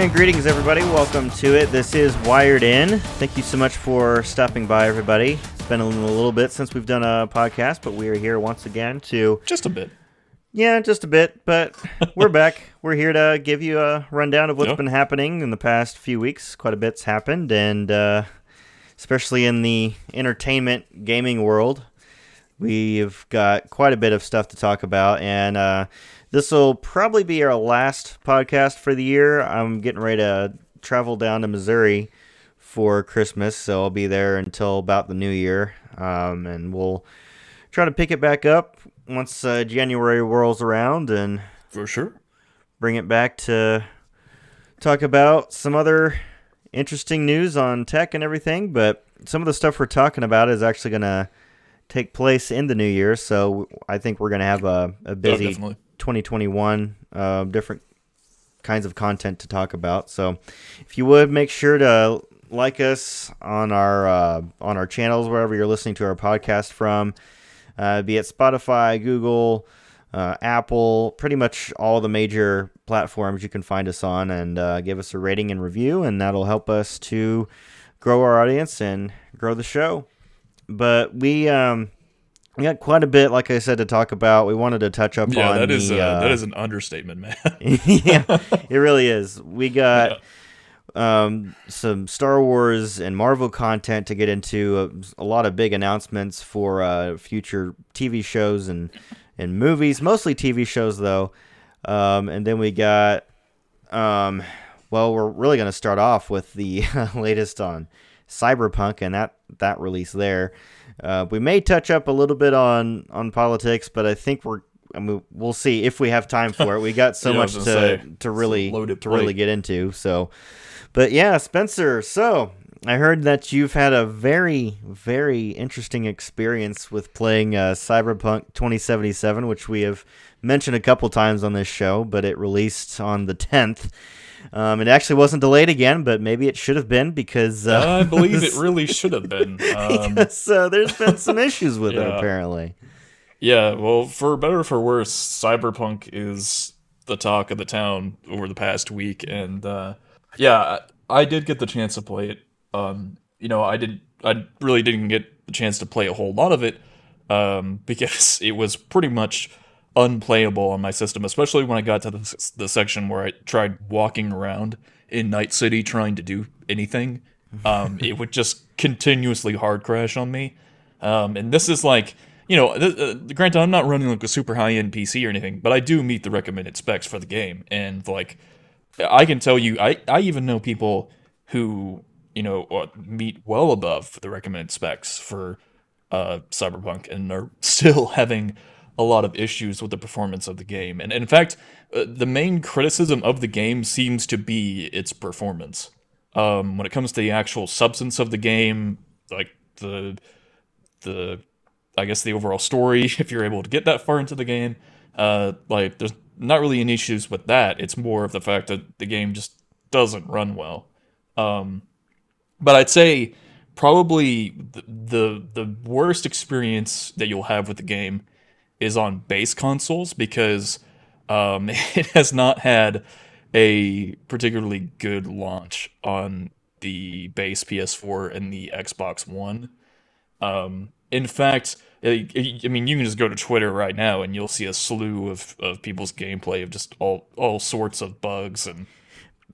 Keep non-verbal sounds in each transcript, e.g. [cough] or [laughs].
And greetings, everybody. Welcome to it. This is Wired In. Thank you so much for stopping by, everybody. It's been a little bit since we've done a podcast, but we are here once again to. Just a bit. Yeah, just a bit, but [laughs] we're back. We're here to give you a rundown of what's Yep. been happening in the past few weeks. Quite a bit's happened, and uh, especially in the entertainment gaming world, we've got quite a bit of stuff to talk about. And uh, this will probably be our last podcast for the year. I'm getting ready to travel down to Missouri for Christmas, so I'll be there until about the new year, um, and we'll try to pick it back up once uh, January rolls around and For sure. bring it back to talk about some other interesting news on tech and everything. But some of the stuff we're talking about is actually going to take place in the new year. So I think we're going to have a, a Oh, busy definitely. 2021, uh, different kinds of content to talk about. So if you would make sure to like us on our uh, on our channels wherever you're listening to our podcast from, uh, be it Spotify, Google, uh, Apple, pretty much all the major platforms you can find us on, and uh, give us a rating and review, and that'll help us to grow our audience and grow the show. But we um, we got quite a bit, like I said, to talk about. We wanted to touch up Yeah, on that is the, uh, uh, that is an understatement, man. [laughs] yeah, [laughs] it really is. We got um, some Star Wars and Marvel content to get into. A, a lot of big announcements for uh, future TV shows and and movies, mostly TV shows though. Um, and then we got, um, well, we're really going to start off with the [laughs] latest on Cyberpunk and that that release there. Uh, we may touch up a little bit on on politics, but I think we're. I mean, we'll see if we have time for it. We got so [laughs] Yeah, much to say, to really to really get into. So, but yeah, Spencer. So I heard that you've had a very very interesting experience with playing uh, Cyberpunk 2077, which we have mentioned a couple times on this show. But it released on the 10th. Um, it actually wasn't delayed again, but maybe it should have been because uh, I believe [laughs] it really should have been. [laughs] Um, because uh, there's been some [laughs] issues with it apparently. yeah, well, for better or for worse, Cyberpunk is the talk of the town over the past week, and uh, yeah, I, I did get the chance to play it. Um, you know, I did. I really didn't get the chance to play a whole lot of it um, because it was pretty much unplayable on my system, especially when I got to the, the section where I tried walking around in Night City trying to do anything. [laughs] Um, it would just continuously hard crash on me. Um, and this is like, you know, th- uh, granted, I'm not running like a super high end PC or anything, but I do meet the recommended specs for the game. And like, I can tell you, I, I even know people who, you know, uh, meet well above the recommended specs for uh, Cyberpunk and are [laughs] still having a lot of issues with the performance of the game. And in fact, uh, the main criticism of the game seems to be its performance. Um, when it comes to the actual substance of the game, like the the I guess the overall story, [laughs] if you're able to get that far into the game, uh, like there's not really any issues with that. It's more of the fact that the game just doesn't run well. Um, but I'd say probably the, the the worst experience that you'll have with the game is on base consoles because um, [laughs] it has not had a particularly good launch on the base PS4 and the Xbox One. Um, in fact, I I mean, you can just go to Twitter right now and you'll see a slew of, of people's gameplay of just all all sorts of bugs and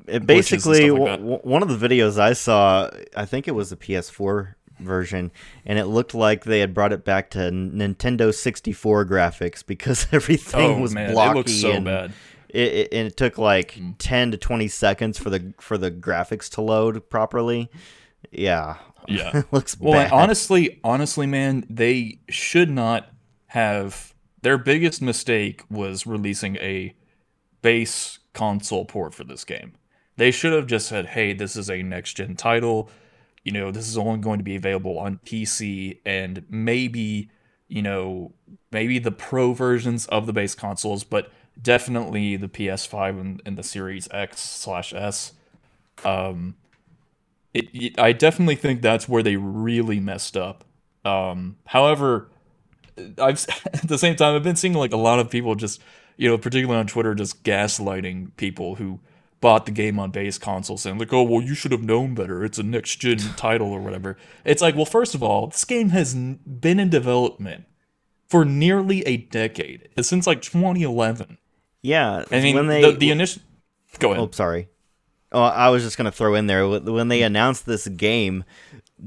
and basically, like w- one of the videos I saw, I think it was the PS4 version, and it looked like they had brought it back to Nintendo 64 graphics because [laughs] everything oh was man, blocky it looks so and bad. It, it, and it took like Mm. 10 to 20 seconds for the for the graphics to load properly. Yeah, Yeah. [laughs] looks Well, bad. honestly, honestly, man, they should not have. Their biggest mistake was releasing a base console port for this game. They should have just said, "Hey, this is a next gen title. You know, this is only going to be available on PC and maybe, you know, maybe the pro versions of the base consoles, but definitely the PS5 and, and the Series X slash S." Um, it, it, I definitely think that's where they really messed up. Um, however, I've [laughs] at the same time I've been seeing like a lot of people just you know particularly on Twitter just gaslighting people who bought the game on base console saying like, "Oh, well, you should have known better. It's a next gen [laughs] title or whatever." It's like, well, first of all, this game has been in development for nearly a decade since like 2011. Yeah, I mean, when they the, the initial. Go ahead. Oh, sorry. Oh, I was just gonna throw in there when they announced this game.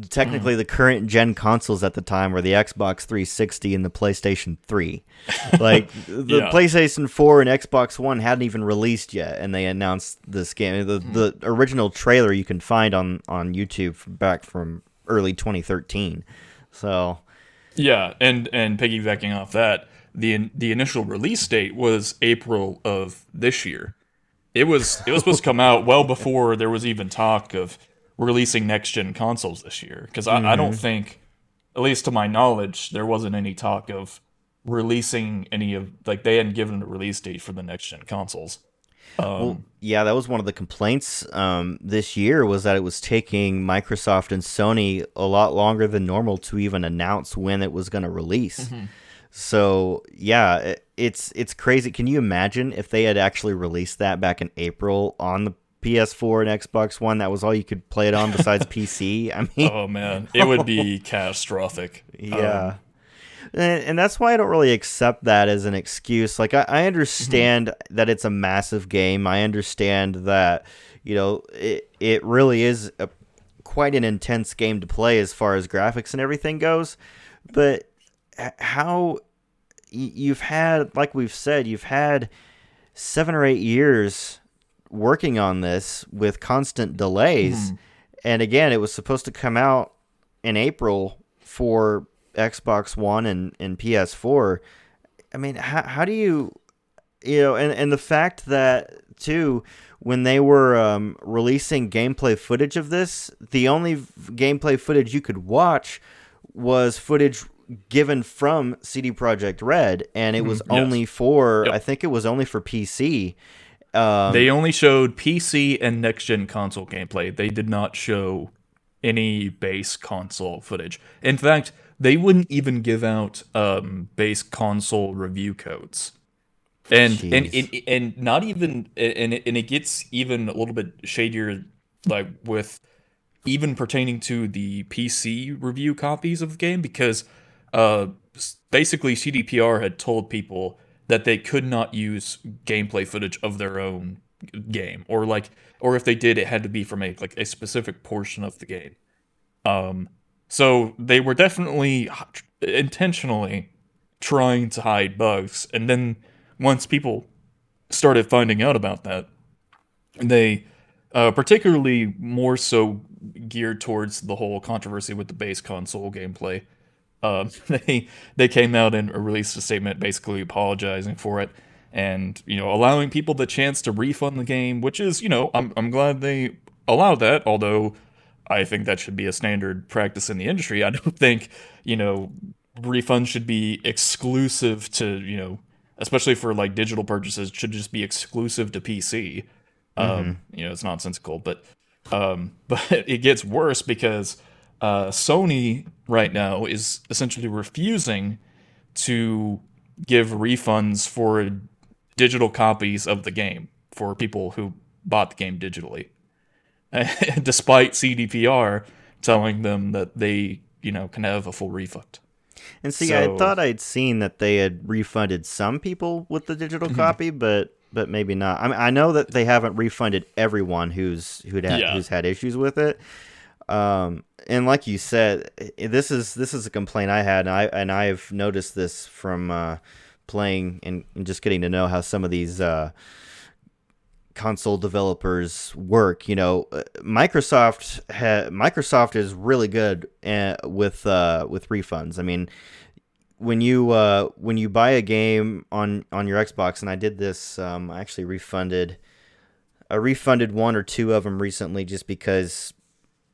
Technically, the current gen consoles at the time were the Xbox 360 and the PlayStation 3. [laughs] Like the Yeah. PlayStation 4 and Xbox One hadn't even released yet, and they announced this game. The hmm. the original trailer you can find on on YouTube back from early 2013. So Yeah, and and piggybacking off that, the the initial release date was April of this year. It was it was supposed to come out well before there was even talk of releasing next gen consoles this year. Because I, I don't think, at least to my knowledge, there wasn't any talk of releasing any of like they hadn't given a release date for the next gen consoles. Um, Yeah, that was one of the complaints um, this year was that it was taking Microsoft and Sony a lot longer than normal to even announce when it was going to release. So yeah, it, it's it's crazy. Can you imagine if they had actually released that back in April on the PS4 and Xbox One? That was all you could play it on besides [laughs] PC. I oh, mean, oh man, it would be [laughs] catastrophic. yeah. Um, and, and that's why I don't really accept that as an excuse. Like, I, I understand mm-hmm. that it's a massive game. I understand that, you know, it, it really is a, quite an intense game to play as far as graphics and everything goes. But how y- you've had, like we've said, you've had seven or eight years working on this with constant delays. And again, it was supposed to come out in April for Xbox One and, and PS4. I mean, how, how do you, you know, and, and the fact that, too, when they were um, releasing gameplay footage of this, the only v- gameplay footage you could watch was footage given from CD Projekt Red, and it was yes. only for, Yep. I think it was only for PC. Um, They only showed PC and next gen console gameplay. They did not show any base console footage. In fact, they wouldn't even give out um, base console review codes. And and, and and not even and it, and it gets even a little bit shadier like with even pertaining to the PC review copies of the game because uh basically CDPR had told people that they could not use gameplay footage of their own game or like or if they did it had to be from a like a specific portion of the game. Um so they were definitely intentionally trying to hide bugs and then once people started finding out about that they uh, particularly more so geared towards the whole controversy with the base console gameplay. Um, [laughs] they they came out and released a statement basically apologizing for it and you know allowing people the chance to refund the game, which is you know I'm I'm glad they allowed that. Although I think that should be a standard practice in the industry. I [laughs] don't think you know refunds should be exclusive to you know especially for like digital purchases should just be exclusive to PC. Um, you know, it's nonsensical, but um, [laughs] but it gets worse because uh, Sony right now is essentially refusing to give refunds for digital copies of the game for people who bought the game digitally, [laughs] despite CDPR telling them that they you know can have a full refund. And see, I thought I'd seen that they had refunded some people with the digital Mm-hmm. copy, but but maybe not. I mean, I know that they haven't refunded everyone who's who'd had, Yeah. who's had issues with it. Um, and like you said, this is this is a complaint I had, and I and I've noticed this from uh, playing and, and just getting to know how some of these uh, console developers work. You know, uh, Microsoft ha- Microsoft is really good uh, with uh, with refunds. I mean, when you uh, when you buy a game on on your Xbox, and I did this, um, I actually refunded. I refunded one or two of them recently, just because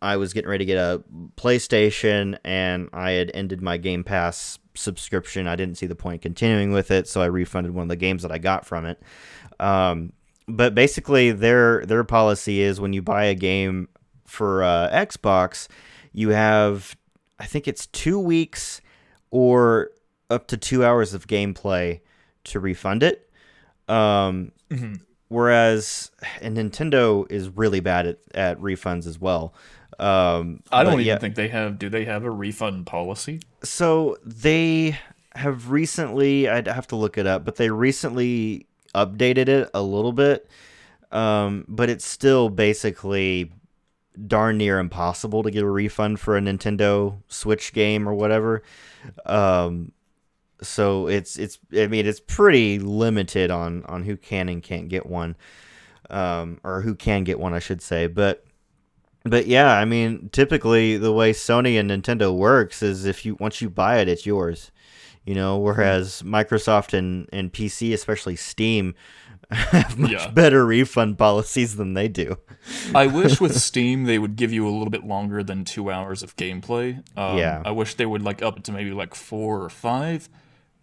I was getting ready to get a PlayStation, and I had ended my Game Pass subscription. I didn't see the point continuing with it, so I refunded one of the games that I got from it. Um, but basically, their their policy is when you buy a game for uh, Xbox, you have I think it's two weeks or up to two hours of gameplay to refund it. Um, whereas and Nintendo is really bad at, at refunds as well. Um, I don't even yeah, think they have. Do they have a refund policy? so they have recently. I'd have to look it up, but they recently updated it a little bit. Um, but it's still basically darn near impossible to get a refund for a Nintendo Switch game or whatever. Um, so it's it's I mean it's pretty limited on on who can and can't get one, um, or who can get one I should say. But but yeah, I mean typically the way Sony and Nintendo works is if you once you buy it, it's yours. You know, whereas Microsoft and, and PC, especially Steam, [laughs] have much Yeah. better refund policies than they do. I wish [laughs] with Steam they would give you a little bit longer than two hours of gameplay. Um, Yeah. I wish they would like up it to maybe like four or five.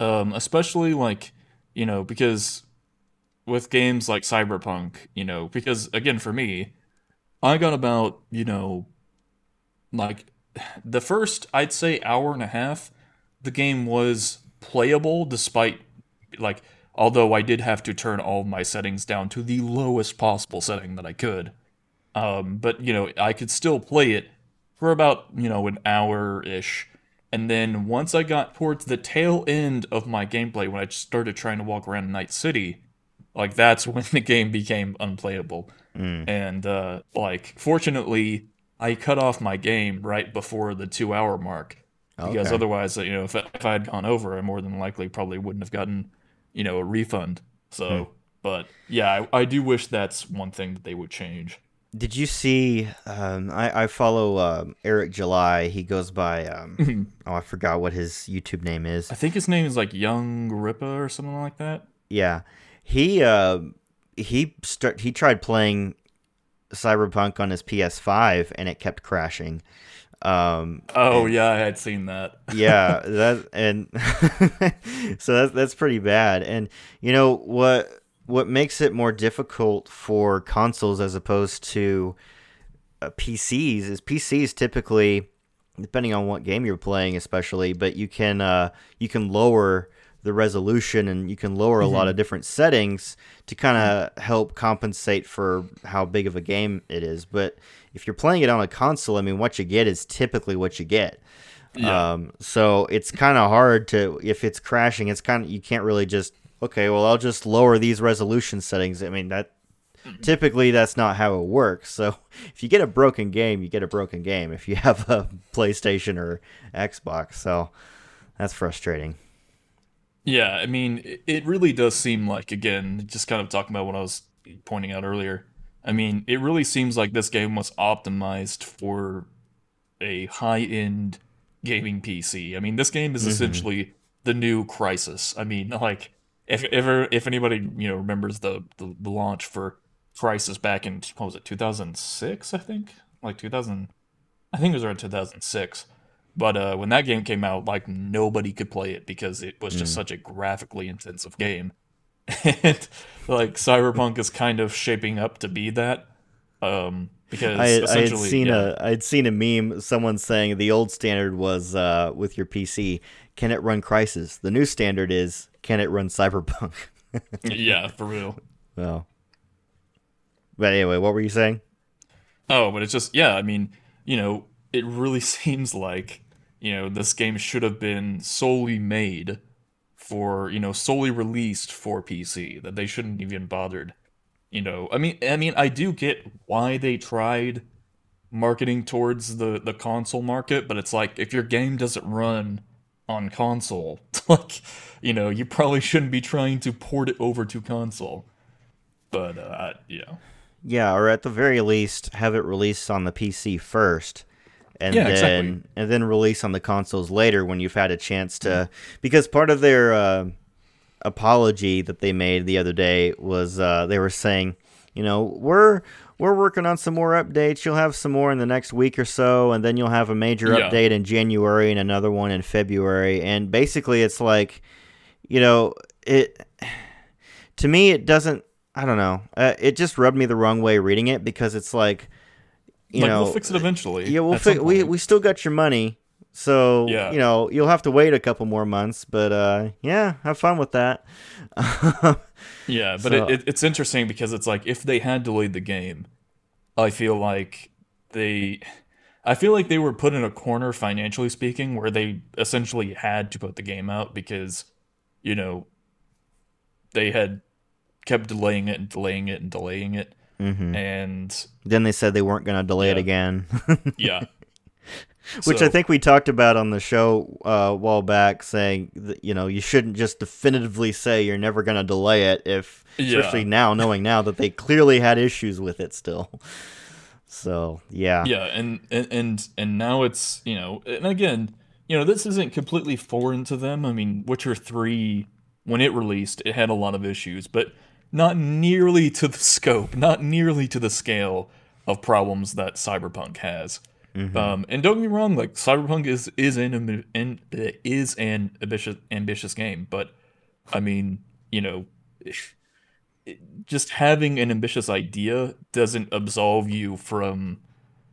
Um, especially like you know because with games like Cyberpunk, you know, because again for me, I got about you know like the first I'd say hour and a half, the game was playable despite like although I did have to turn all my settings down to the lowest possible setting that I could. Um, but you know, I could still play it for about you know an hour ish, and then once I got towards the tail end of my gameplay, when I started trying to walk around Night City, like that's [laughs] when the game became unplayable. And uh, like, fortunately, I cut off my game right before the two hour mark because Okay. otherwise, you know, if, if I had gone over, I more than likely probably wouldn't have gotten, you know, a refund. So, but yeah, I, I do wish that's one thing that they would change. Did you see? Um, I, I follow um, Eric July. He goes by um, [laughs] oh I forgot what his YouTube name is. I think his name is like Young Rippa or something like that. Yeah, he uh, he start he tried playing Cyberpunk on his PS5 and it kept crashing. Um, Oh yeah, I had seen that. [laughs] yeah, that and [laughs] so that's that's pretty bad. And you know what what makes it more difficult for consoles as opposed to uh, PCs is PCs typically depending on what game you're playing especially, but you can uh you can lower the resolution and you can lower a lot of different settings to kind of help compensate for how big of a game it is. But if you're playing it on a console, I mean what you get is typically what you get. Yeah. Um, so it's kind of hard to if it's crashing. It's kind of you can't really just okay. Well, I'll just lower these resolution settings. I mean that typically that's not how it works. So [laughs] if you get a broken game, you get a broken game. If you have a [laughs] PlayStation or Xbox, so that's frustrating. Yeah, I mean, it- really does seem like, again, just kind of talking about what I was pointing out earlier. I mean, it really seems like this game was optimized for a high end gaming PC. I mean, this game is mm-hmm. essentially the new Crysis. I mean, [laughs] like, if ever if anybody you know remembers the, the the launch for Crysis back in what was it 2006 I think like 2000 I think it was around 2006 but uh, when that game came out like nobody could play it because it was just such a graphically intensive game [laughs] and like Cyberpunk is kind of shaping up to be that um because I, I had seen yeah. a I'd seen a meme. Someone saying the old standard was uh, with your PC, can it run Crysis? The new standard is can it run Cyberpunk? [laughs] yeah for real well, but anyway, what were you saying? Oh, but it's just yeah, I mean, you know, it really [laughs] seems like, you know, this game should have been solely made for, you know, solely released for PC, that they shouldn't even bothered. You know, I mean I mean I do get why they tried marketing towards the the console market, but it's like if your game doesn't run on console, [laughs] like, you know, you probably shouldn't be trying to port it over to console. But uh yeah. Yeah, or at the very least, have it released on the PC first, and Yeah, then exactly. and then release on the consoles later when you've had a chance to. Because part of their uh, apology that they made the other day was uh, they were saying, you know, we're we're working on some more updates. You'll have some more in the next week or so, and then you'll have a major Yeah. update in January and another one in February. And basically, it's like, you know, it to me it doesn't i don't know uh, it just rubbed me the wrong way reading it because it's like you like know we'll fix it eventually. yeah we'll at some fi- we, we still got your money so Yeah. you know you'll have to wait a couple more months but uh yeah have fun with that [laughs] Yeah, but So- it, it, it's interesting because it's like if they had delayed the game, I feel like they, I feel like they were put in a corner financially speaking, where they essentially had to put the game out because, you know, they had kept delaying it and delaying it and delaying it, hmm and Then they said they weren't going to delay it again, [laughs] yeah, which So- I think we talked about on the show uh, a while back, saying that, you know you shouldn't just definitively say you're never going to delay it if, Yeah. especially now knowing now that they clearly had issues with it still. So yeah, Yeah, and, and and and now it's you know, and again, you know, this isn't completely foreign to them. I mean, Witcher three, when it released, it had a lot of issues, but not nearly to the scope, not nearly to the scale of problems that Cyberpunk has. Um, and don't get me wrong, like Cyberpunk is is an an is an ambitious ambitious game, but I mean, you know, [laughs] just having an ambitious idea doesn't absolve you from,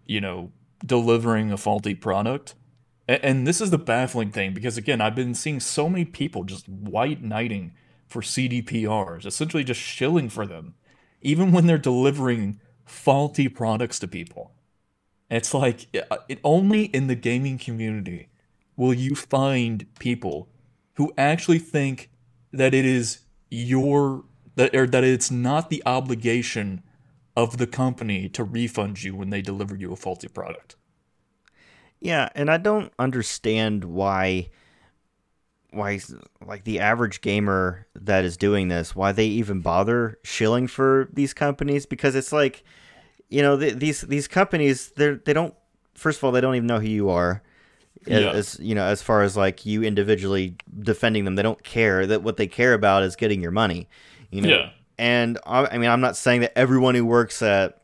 you know, delivering a faulty product. A- And this is the baffling thing because again, I've been seeing so many people just white knighting for CDPRs, essentially just shilling for them, even when they're delivering faulty products to people. It's like uh, it only in the gaming community will you find people who actually think that it is your that or that it's not the obligation of the company to refund you when they deliver you a faulty product. Yeah, and I don't understand why why like the average gamer that is doing this, why they even bother shilling for these companies because it's like you know, th- these these companies they're they don't first of all they don't even know who you are. Yeah. As you know, as far as like you individually defending them, they don't care. That what they care about is getting your money. You know, Yeah. and I, I mean, I'm not saying that everyone who works at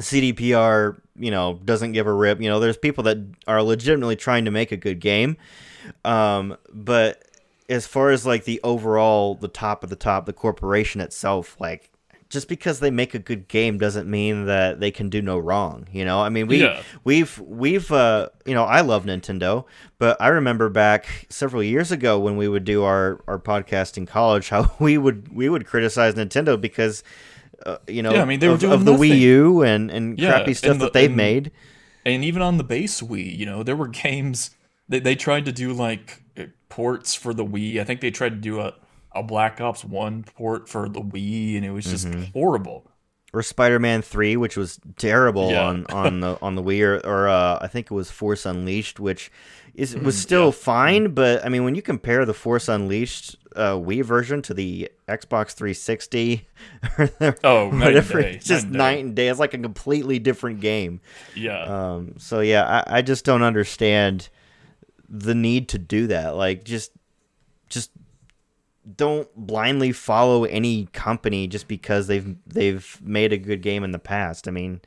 CDPR, you know, doesn't give a rip. You know, there's people that are legitimately trying to make a good game. Um, but as far as like the overall, the top of the top, the corporation itself, like just because they make a good game doesn't mean that they can do no wrong. You know, I mean, we Yeah. we've we've uh, you know, I love Nintendo, but I remember back several years ago when we would do our our podcast in college, [laughs] how we would we would criticize Nintendo because. Uh, you know, Yeah, I mean, they were of, doing of the Wii. U and, and Yeah, crappy stuff and the- that they've and- made. And even on the base Wii, you know, there were [laughs] games they they tried to do like uh, ports for the Wii. I think they tried to do a a Black Ops 1 port for the Wii and it was just horrible. or Spider-Man Three, which was terrible Yeah. on on the on the Wii, or, or uh, I think it was Force Unleashed, which is Mm, was still fine, but I mean, when you compare the Force Unleashed uh, Wii version to the Xbox 360, [laughs] or the- Oh, whatever, day, it's just night and day. night and day. It's like a completely different game. Yeah. Um, so yeah, I, I just don't understand the need to do that. Like, just just don't blindly follow any company just because they've they've made a good game in the past. I mean,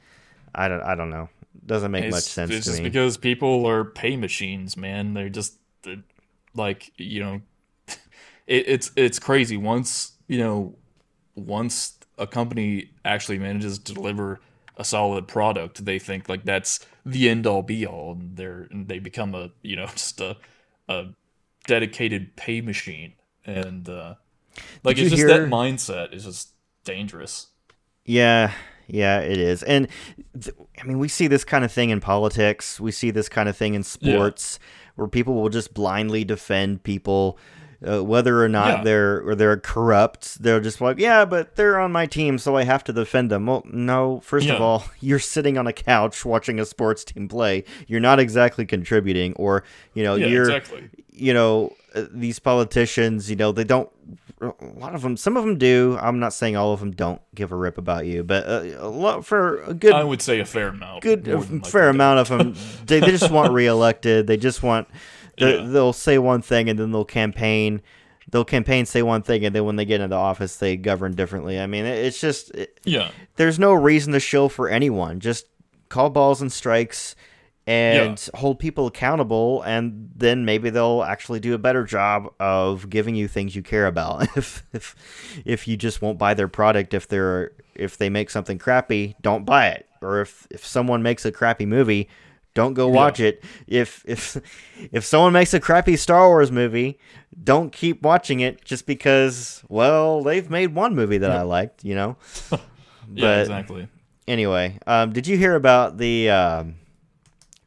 I don't I don't know. Doesn't make it's, much sense it's to just me. because people are pay machines, man. They're just they're, like you know, [laughs] it, it's it's crazy. Once you know, once a company actually manages to deliver a solid product, they think like that's the end all be all, and they're and they become a you know [laughs] just a a dedicated pay machine, and uh, like Did it's just hear- that mindset is just dangerous. Yeah, yeah, it is. And th- I mean, we see this kind of thing in politics. We see this kind of thing in sports where people will just blindly defend people uh, whether or not Yeah. they're or they're corrupt. They're just like, "Yeah, but they're on my team, so I have to defend them." Well, no, first of all, [laughs] you're sitting on a couch watching a sports team play. You're not exactly contributing or, you know, Yeah, you're exactly. you know, uh, these politicians, you know, they don't. A lot of them, some of them do. I'm not saying all of them don't give a rip about you, but uh, a lot for a good, I would say a fair amount. good, more a than likely fair amount of them. They, they just want [laughs] reelected. They just want. Yeah. They'll say one thing and then they'll campaign. They'll campaign, say one thing, and then when they get into office, they govern differently. I mean, it's just it, Yeah. there's no reason to show for anyone. Just call balls and strikes and hold people accountable and then maybe they'll actually do a better job of giving you things you care about [laughs] if if if you just won't buy their product if they're if they make something crappy don't buy it or if if someone makes a crappy movie don't go watch it if if if someone makes a crappy Star Wars movie don't keep watching it just because, well, they've made one movie that I liked, you know. [laughs] yeah, exactly. Anyway, um, did you hear about the? Um,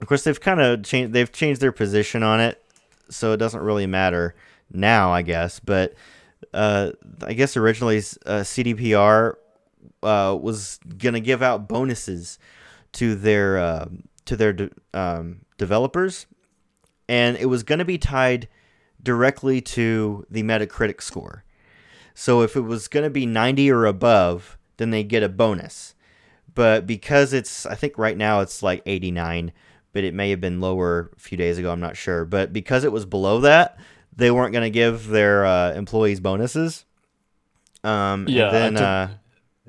of course, they've kind of changed. They've changed their position on it, so it doesn't really matter now, I guess. But uh, I guess originally uh, CDPR uh, was gonna give out bonuses to their uh, to their de- um, developers, and it was gonna be tied directly to the Metacritic score. So if it was gonna be 90 or above, then they get a bonus. But because it's, I think right now it's like 89, but it may have been lower a few days ago. I'm not sure. But because it was below that, they weren't going to give their uh, employees bonuses. Um, Yeah, and then, I uh,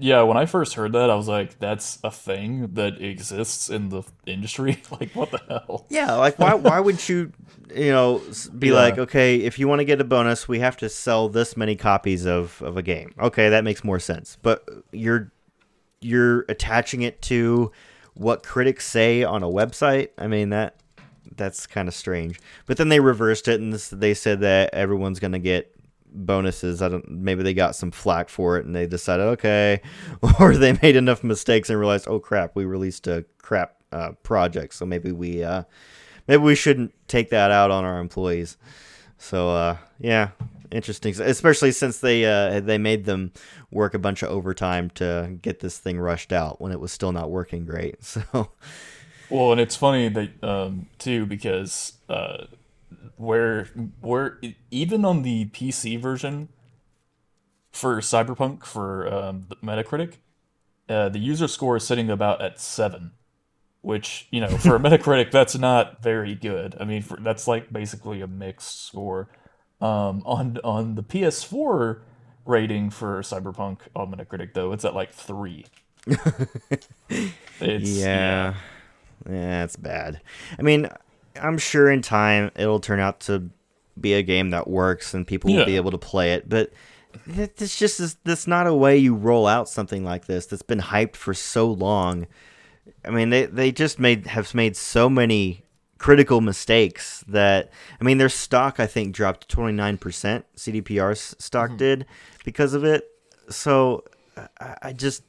Yeah, when I first heard that, I was like, "That's a thing that exists in the industry." [laughs] like, what the hell? Yeah, like why why would you you know be Yeah. like, okay, if you want to get a bonus, we have to sell this many copies of of a game. Okay, that makes more sense. But you're you're attaching it to what critics say on a website. I mean that that's kind of strange. But then they reversed it and this, they said that everyone's going to get bonuses. I don't maybe they got some flack for it and they decided okay [laughs] or they made enough mistakes and realized, "Oh crap, we released a crap uh, project, so maybe we uh maybe we shouldn't take that out on our employees." So uh yeah, interesting, especially since they uh they made them work a bunch of overtime to get this thing rushed out when it was still not working great. [laughs] So Well, and it's funny that um, too because uh, where where even on the PC version for Cyberpunk for um, the Metacritic, uh, the user score is sitting about at seven, which you know for a [laughs] Metacritic that's not very good. I mean, for, that's like basically a mixed score. Um, on on the PS4 rating for Cyberpunk on Metacritic though, it's at like three. [laughs] it's yeah. Yeah, it's bad. I mean, I'm sure in time it'll turn out to be a game that works and people will be able to play it, but th- this just is that's not a way you roll out something like this that's been hyped for so long. I mean, they they just made have made so many critical mistakes that I mean, their stock I think dropped 29%. CDPR's stock mm-hmm. did because of it. So I, I just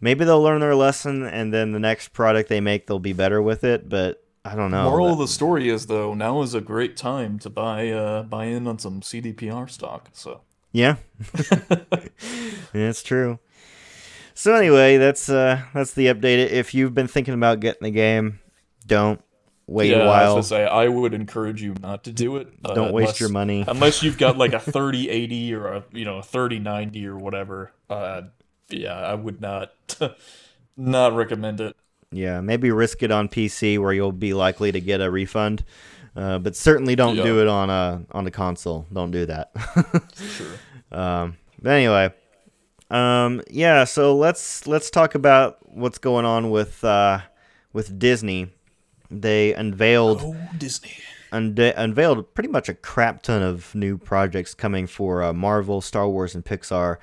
maybe they'll learn their lesson and then the next product they make they'll be better with it, but I don't know. Moral of the story is though, now is a great time to buy uh buy in on some CDPR stock. So Yeah. [laughs] That's true. So anyway, that's uh that's the update. If you've been thinking about getting the game, don't wait yeah, a I while. was say I would encourage you not to do it. uh, Don't waste unless- your money. [laughs] unless you've got like a [laughs] thirty eighty or a you know a thirty ninety or whatever. Uh, yeah, I would not not recommend it. Yeah, maybe risk it on PC where you'll be likely to get a refund. Uh, but certainly don't Yeah. do it on a on the console. Don't do that. [laughs] Sure. Um, but anyway, um, yeah. So let's let's talk about what's going on with uh, with Disney. They unveiled Oh, Disney. unde- unveiled pretty much a crap ton of new projects coming for uh, Marvel, Star Wars, and Pixar.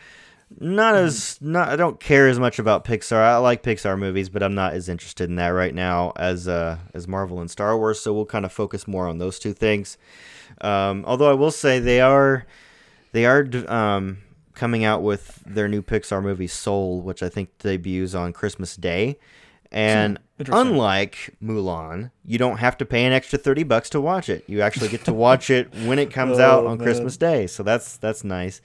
Not as not I don't care as much about Pixar. I like Pixar movies, but I'm not as interested in that right now as uh, as Marvel and Star Wars. So we'll kind of focus more on those two things. Um, although I will say they are they are um, coming out with their new Pixar movie Soul, which I think debuts on Christmas Day. And unlike Mulan, you don't have to pay an extra thirty bucks to watch it. You actually get to watch it when it comes out [laughs] Oh, on man. Christmas Day. So that's that's nice.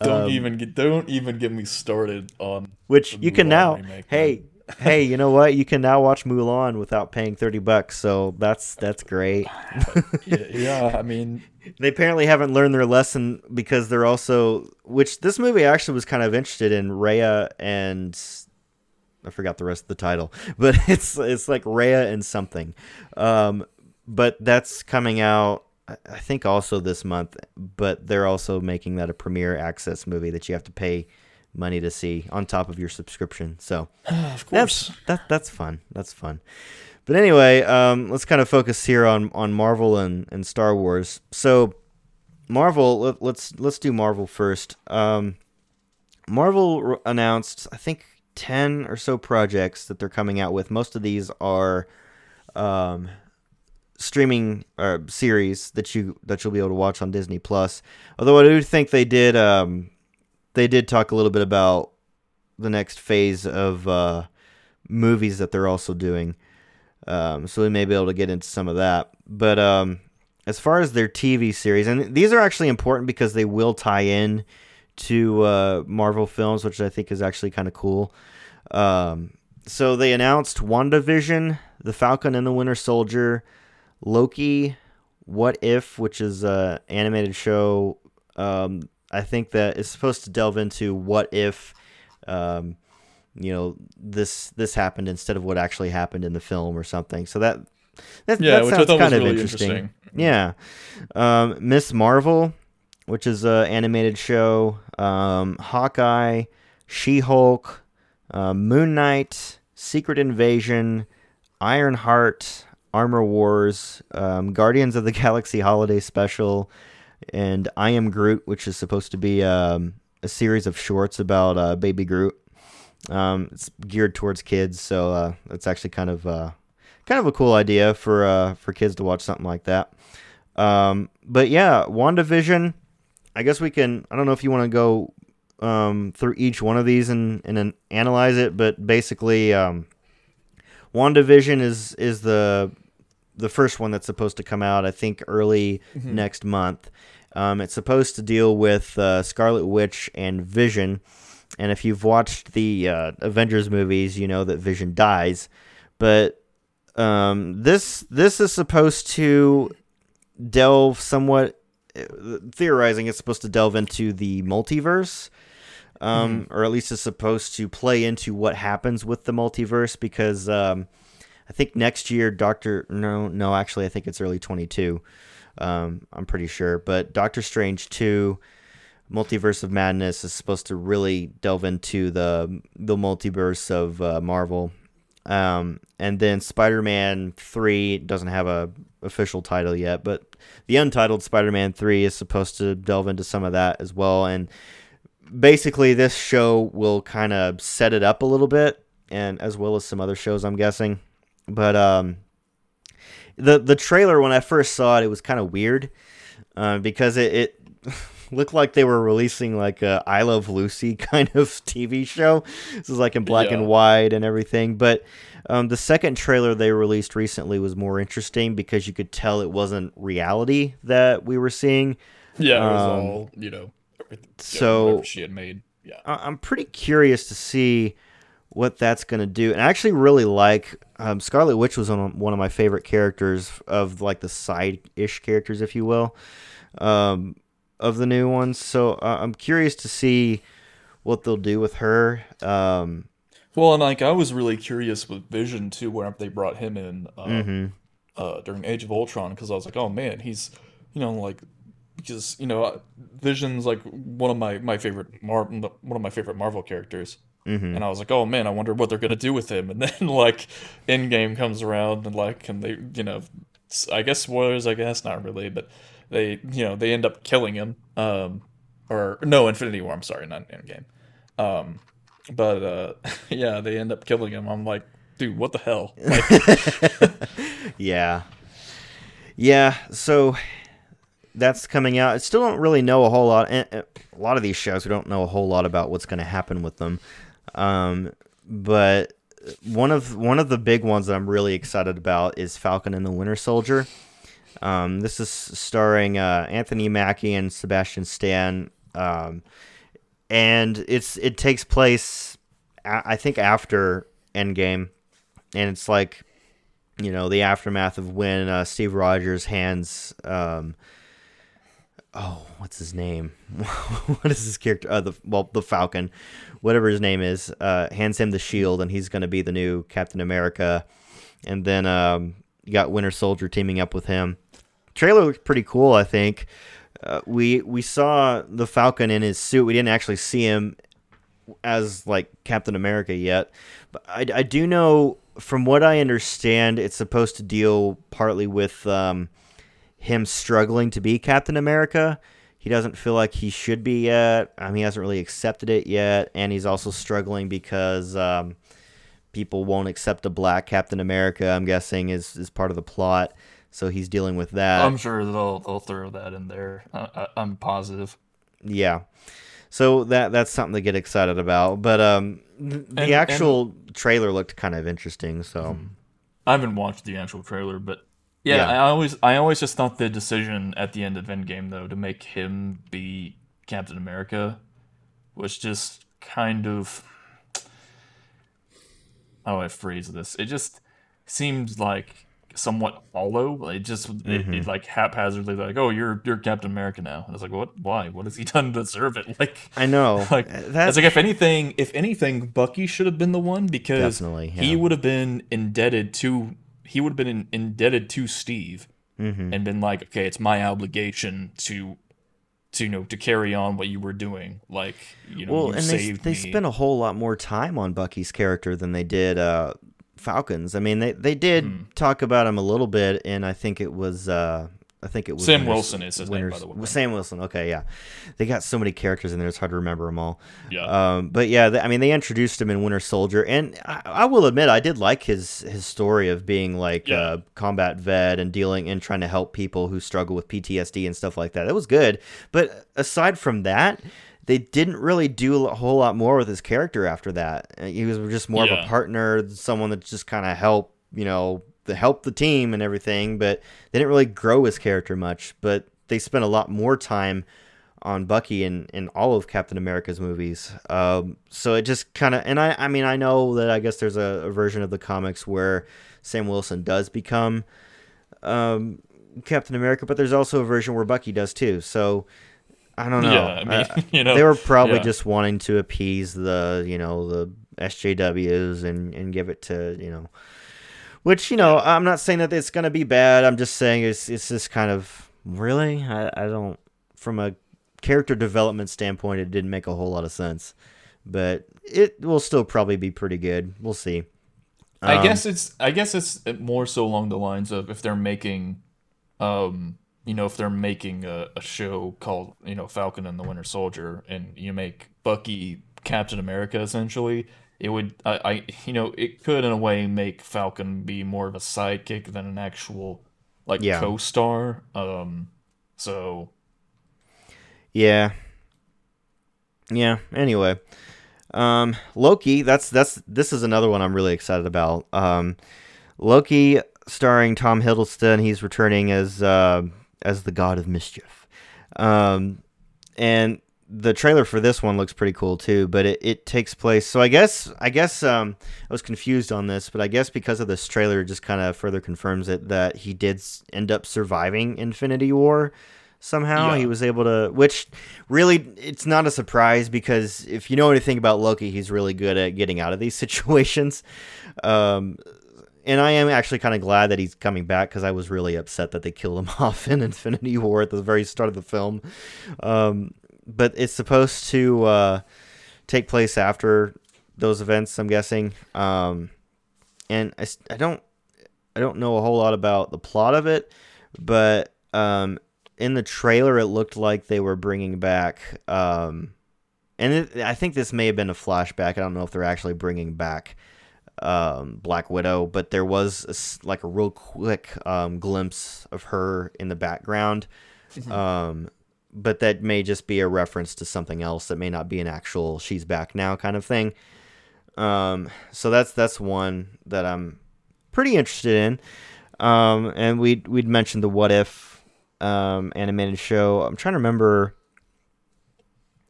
Don't Um, even get don't even get me started on which the you can now. remake, hey, [laughs] hey, you know what? You can now watch Mulan without paying thirty bucks. So that's that's great. yeah, [laughs] yeah, I mean, they apparently haven't learned their lesson because they're also which this movie actually was kind of interested in Raya and I forgot the rest of the title, [laughs] but it's it's like Raya and something. Um, but that's coming out I- think also this month, but they're also making that a premiere access movie that you have to pay money to see on top of your subscription. So [sighs] of that's course. that that's fun. That's fun. But anyway, um, let's kind of focus here on, on Marvel and, and Star Wars. So Marvel, let, let's let's do Marvel first. Um, Marvel announced, I think, ten or so projects that they're coming out with. Most of these are um, streaming uh, series that you that you'll be able to watch on Disney Plus. Although I do think they did um, they did talk a little bit about the next phase of uh, movies that they're also doing. Um, so we may be able to get into some of that. But um, as far as their TV series, and these are actually important because they will tie in to uh, Marvel films, which I think is actually kind of cool. Um, so they announced WandaVision, The Falcon and the Winter Soldier, Loki, What If, which is a animated show. Um, I think that is supposed to delve into what if, um, you know, this this happened instead of what actually happened in the film or something. So that that, Yeah, that sounds kind of really interesting. interesting. Yeah, um, Miss Marvel, which is a animated show. Um, Hawkeye, She Hulk, uh, Moon Knight, Secret Invasion, Ironheart, Armor Wars, um, Guardians of the [laughs] Galaxy Holiday Special, and I Am Groot, which is supposed to be um, a series of shorts about uh, Baby Groot. Um, it's geared towards kids, so uh, it's actually kind of uh, kind of a cool idea for uh, for kids to watch something like that. Um, but yeah, WandaVision. I guess we can. I don't know if you want to go um, through each one of these and and then analyze it, but basically, um, WandaVision is is the the first one that's supposed to come out. I think early next month. Um, it's supposed to deal with uh, Scarlet Witch and Vision. And if you've watched the uh, Avengers movies, you know that Vision dies. But um, this this is supposed to delve somewhat theorizing it's supposed to delve into the multiverse um, or at least it's supposed to play into what happens with the multiverse because um, i think next year doctor no no actually i think it's early 22 um, i'm pretty sure but doctor strange 2 multiverse of madness is supposed to really delve into the the multiverse of uh, marvel um, and then Spider-Man Three doesn't have a official title yet, but the untitled Spider-Man Three is supposed to delve into some of that as well. And basically, this show will kind of set it up a little bit, and as well as some other shows, I'm guessing. But um, the the trailer when I first saw it, it was kind of weird uh, because it. it [laughs] looked like they were releasing like a I Love Lucy [laughs] kind of TV show. This is like in black Yeah. and white and everything. But um, the second trailer they released recently was more interesting because you could tell it wasn't reality that we were seeing. Yeah, it was Um, all you know. so- she had made. Yeah, I- I'm pretty curious to see what that's going to do. And I actually really like um, Scarlet Witch was one of, one of my favorite characters of like the side-ish characters, if you will, um, of the new ones. So uh, I'm curious to see what they'll do with her. Um, Well, and like I was really curious with Vision too, where they brought him in uh, mhm. uh, during Age of Ultron, because I was like, oh man, he's you know like because you know Vision's like one of my my favorite Mar one of my favorite Marvel characters, Mhm. and I was like, oh man, I wonder what they're gonna do with him. [laughs] And then like Endgame comes around and like and they you know I guess spoilers, I guess not really, but they you know they end up killing him. Um, or no, Infinity War. I'm sorry, not Endgame. Um, but uh, [laughs] yeah, they end up killing him. I'm like, dude, what the hell? Like, [laughs] Yeah. Yeah, so that's coming out. I still don't really know a whole lot. A lot of these shows, we don't know a whole lot about what's going to happen with them. Um, but one of one of the big ones that I'm really excited about is Falcon and the Winter Soldier. Um, this is starring uh, Anthony Mackie and Sebastian Stan, um, and it's it takes place, a- I think, after Endgame, and it's like you know the aftermath of when uh, Steve Rogers hands um oh what's his name? [laughs] What is his character? Uh, the well the Falcon whatever his name is uh, hands him the shield and he's going to be the new Captain America. And then um, you got Winter Soldier teaming up with him trailer looked pretty cool I think uh, we we saw the Falcon in his suit we didn't actually see him as like Captain America yet, but I, I do know from what I understand, it's supposed to deal partly with um, him struggling to be Captain America. He doesn't feel like he should be yet. Um, he hasn't really accepted it yet, and he's also struggling because um, people won't accept a black Captain America. I'm guessing is is part of the plot. So he's dealing with that. I'm sure they'll they'll throw that in there. I, I, am positive. Yeah, so that that's something to get excited about. But um, the and, actual and, trailer looked kind of interesting. So mm-hmm. I haven't watched the actual trailer, but yeah, yeah, I always I always just thought the decision at the end of Endgame though to make him be Captain America was just kind of how do I phrase this. It just seemed like somewhat hollow. It just mm-hmm. it, it, mm-hmm. like haphazardly like, oh, you're you're Captain America now. And I was like, what? Why? What has he [laughs] done to deserve it? Like, I know. [laughs] Like that's like if anything, if anything, Bucky should have been the one because yeah. he would have been indebted to he would have been in, indebted to Steve mm-hmm. and been like, okay, it's my obligation to to you know to carry on what you were doing like you know well you and they, they spent a whole lot more time on bucky's character than they did uh Falcons. I mean, they they did hmm. talk about him a little bit, and I think it was uh, I think it was Sam Winners, Wilson is his Winners, name, by the way. Sam Wilson. Okay, yeah, they got so many characters in there; it's hard to remember them all. Yeah. Um, but yeah, they, I mean, they introduced him in Winter Soldier, and I, I, will admit, I did like his his story of being like yeah. a combat vet and dealing and trying to help people who struggle with PTSD and stuff like that. That was good, but aside from that they didn't really do a whole lot more with his character after that. Uh, he was just more yeah. of a partner, someone that just kind of helped, you know, help the team and everything. But they didn't really grow his character much. But they spent a lot more time on Bucky in, in all of Captain America's movies. Um, so it just kind of, and I, I mean, I know that I guess there's a, a, version of the comics where Sam Wilson does become um, Captain America, but there's also a version where Bucky does too. So I don't know. Yeah, I mean, [laughs] you know, they were probably yeah. just wanting to appease the, you know, the SJWs and and give it to, you know, which you know, I'm not saying that it's gonna be bad. I'm just saying it's it's just kind of really. I I don't from a character development standpoint, it didn't make a whole lot of sense, but it will still probably be pretty good. We'll see. Um, I guess it's I guess it's more so along the lines of if they're making um you know, if they're making a, a show called, you know, Falcon and the Winter Soldier and you make Bucky Captain America essentially, it would I, I you know, it could in a way make Falcon be more of a sidekick than an actual like yeah. co-star. Um so Yeah. Yeah, anyway. Um Loki, that's that's this is another one I'm really excited about. Um Loki starring Tom Hiddleston, he's returning as uh as the god of mischief. Um, and the trailer for this one looks pretty cool too, but it, it takes place. So I guess I guess um, I was confused on this, but I guess because of this trailer, it just kind of further confirms it that he did end up surviving Infinity War somehow. Yeah. He was able to, which really it's not a surprise because if you know anything about Loki, he's really good at getting out of these [laughs] situations. Um, and I am actually kind of glad that he's coming back because I was really upset that they killed him [laughs] off in Infinity War at the very start of the film. Um, but it's supposed to uh, take place after those events, I'm guessing. Um, and I, I don't I don't know a whole lot about the plot of it, but um, in the trailer it looked like they were bringing back. Um, and it, I think this may have been a flashback. I don't know if they're actually bringing back um, Black Widow, but there was a, like a real quick um, glimpse of her in the background. Mm-hmm. Um, but that may just be a reference to something else that may not be an actual "she's back now" kind of thing. Um, so that's that's one that I'm pretty interested in. Um, and we we'd mentioned the "What If" um, animated show. I'm trying to remember.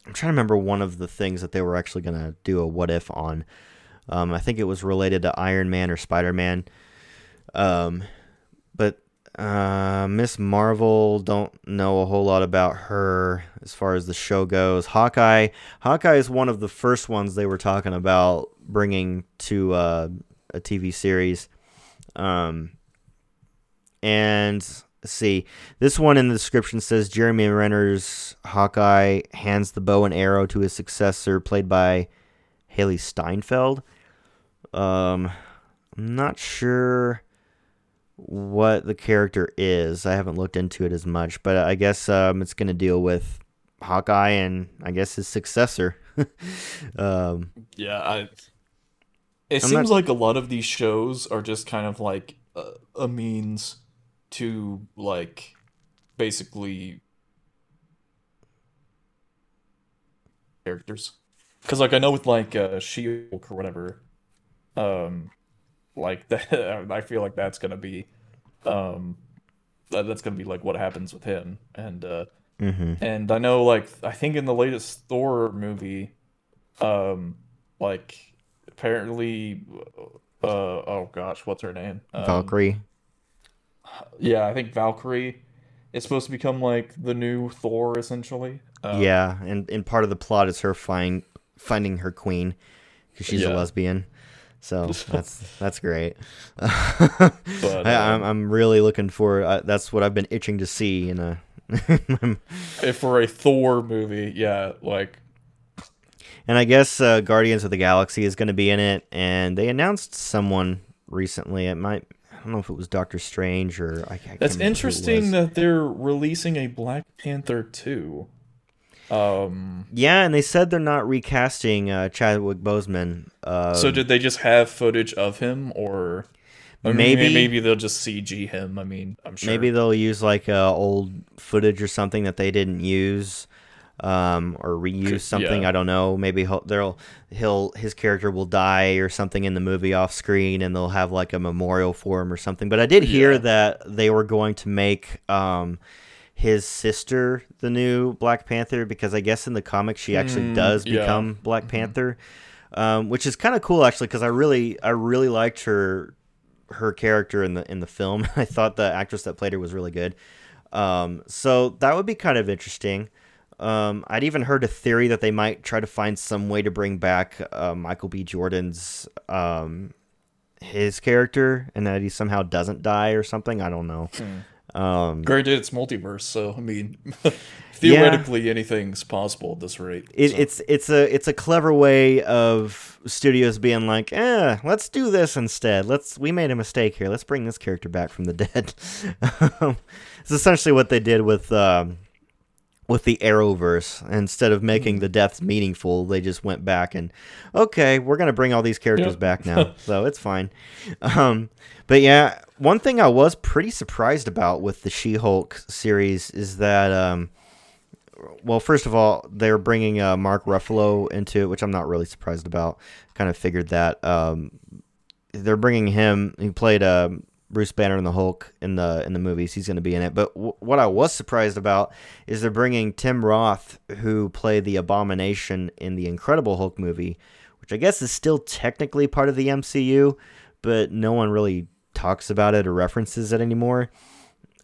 I'm trying to remember one of the things that they were actually going to do a "What If" on. Um, I think it was related to Iron Man or Spider Man. Um, but uh, Miss Marvel, don't know a whole lot about her as far as the show goes. Hawkeye, Hawkeye is one of the first ones they were talking about bringing to uh, a TV series. Um, and see, this one in the description says Jeremy Renner's Hawkeye hands the bow and arrow to his successor, played by Hailee Steinfeld. Um, I'm not sure what the character is. I haven't looked into it as much, but I guess um, it's going to deal with Hawkeye and I guess his successor. [laughs] um, yeah, I. It I'm seems not... like a lot of these shows are just kind of like a, a means to like basically characters. Because like I know with like uh, She-Hulk or whatever, um, like that [laughs] I feel like that's gonna be, um, that, that's gonna be like what happens with him and uh, Mm-hmm. and I know like I think in the latest Thor movie, um, like apparently, uh, oh gosh, what's her name? Um, Valkyrie. Yeah, I think Valkyrie is supposed to become like the new Thor essentially. Um, yeah, and, and part of the plot is her find finding her queen because she's a lesbian. So [laughs] that's that's great. But, [laughs] I, I'm um, I'm really looking for. Uh, that's what I've been itching to see in a. [laughs] if for a Thor movie, yeah, like and I guess uh, Guardians of the Galaxy is going to be in it, and they announced someone recently. It might. I don't know if it was Doctor Strange or. I, I can't that's remember who it interesting that they're releasing a Black Panther two. Um, Yeah, and they said they're not recasting uh, Chadwick Boseman. Uh, so did they just have footage of him, or Maybe- maybe they'll just CG him? I mean, I'm sure. Maybe they'll use like uh, old footage or something that they didn't use, um, or reuse something. yeah. I don't know. Maybe he'll, they'll he'll his character will die or something in the movie off screen, and they'll have like a memorial for him or something. But I did hear Yeah. that they were going to make um, his sister the new Black Panther because I guess in the comics she actually Hmm, does yeah. become Black Panther, um, which is kind of cool actually because I really I really liked her her character in the in the film. [laughs] I thought the actress that played her was really good. Um, so that would be kind of interesting. Um, I'd even heard a theory that they might try to find some way to bring back uh, Michael B. Jordan's um, his character, and that he somehow doesn't die or something. I don't know. Um, Granted, it's multiverse, so I mean, [laughs] theoretically, anything's possible at this rate. it, so. it's it's a it's a clever way of studios being like, eh, let's do this instead. Let's we made a mistake here. Let's bring this character back from the dead. [laughs] Um, it's essentially what they did with um, with the Arrowverse. Instead of making the deaths meaningful, they just went back and okay, we're gonna bring all these characters Yep. back now, [laughs] so it's fine. Um, but yeah, one thing I was pretty surprised about with the She-Hulk series is that. Um, well, first of all, they're bringing uh, Mark Ruffalo into it, which I'm not really surprised about. Kind of figured that. Um, they're bringing him. He played uh, Bruce Banner in the Hulk in the in the movies. He's going to be in it. But w- what I was surprised about is they're bringing Tim Roth, who played the Abomination in the Incredible Hulk movie, which I guess is still technically part of the MCU, but no one really talks about it or references it anymore.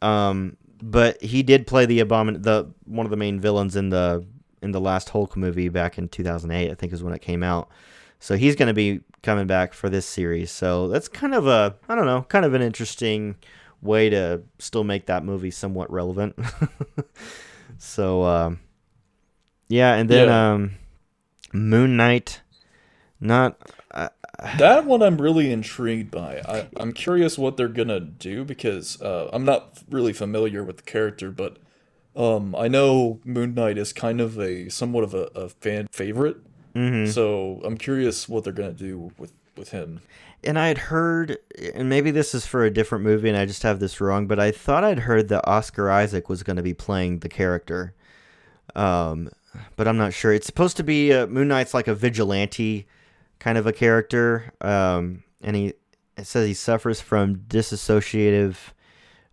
Um, but he did play the abomin the one of the main villains in the in the last Hulk movie back in 2008, I think is when it came out. So he's going to be coming back for this series. So that's kind of a I don't know, kind of an interesting way to still make that movie somewhat relevant. [laughs] so um, yeah, and then Yeah. um, Moon Knight, not that one I'm really intrigued by. I, I'm curious what they're gonna do because uh, I'm not really familiar with the character, but um, I know Moon Knight is kind of a somewhat of a, a fan favorite. mhm. So I'm curious what they're gonna do with with him. and I had heard, and maybe this is for a different movie, and I just have this wrong, but I thought I'd heard that Oscar Isaac was going to be playing the character. Um, but I'm not sure. It's supposed to be uh, Moon Knight's like a vigilante kind of a character, um, and he it says he suffers from dissociative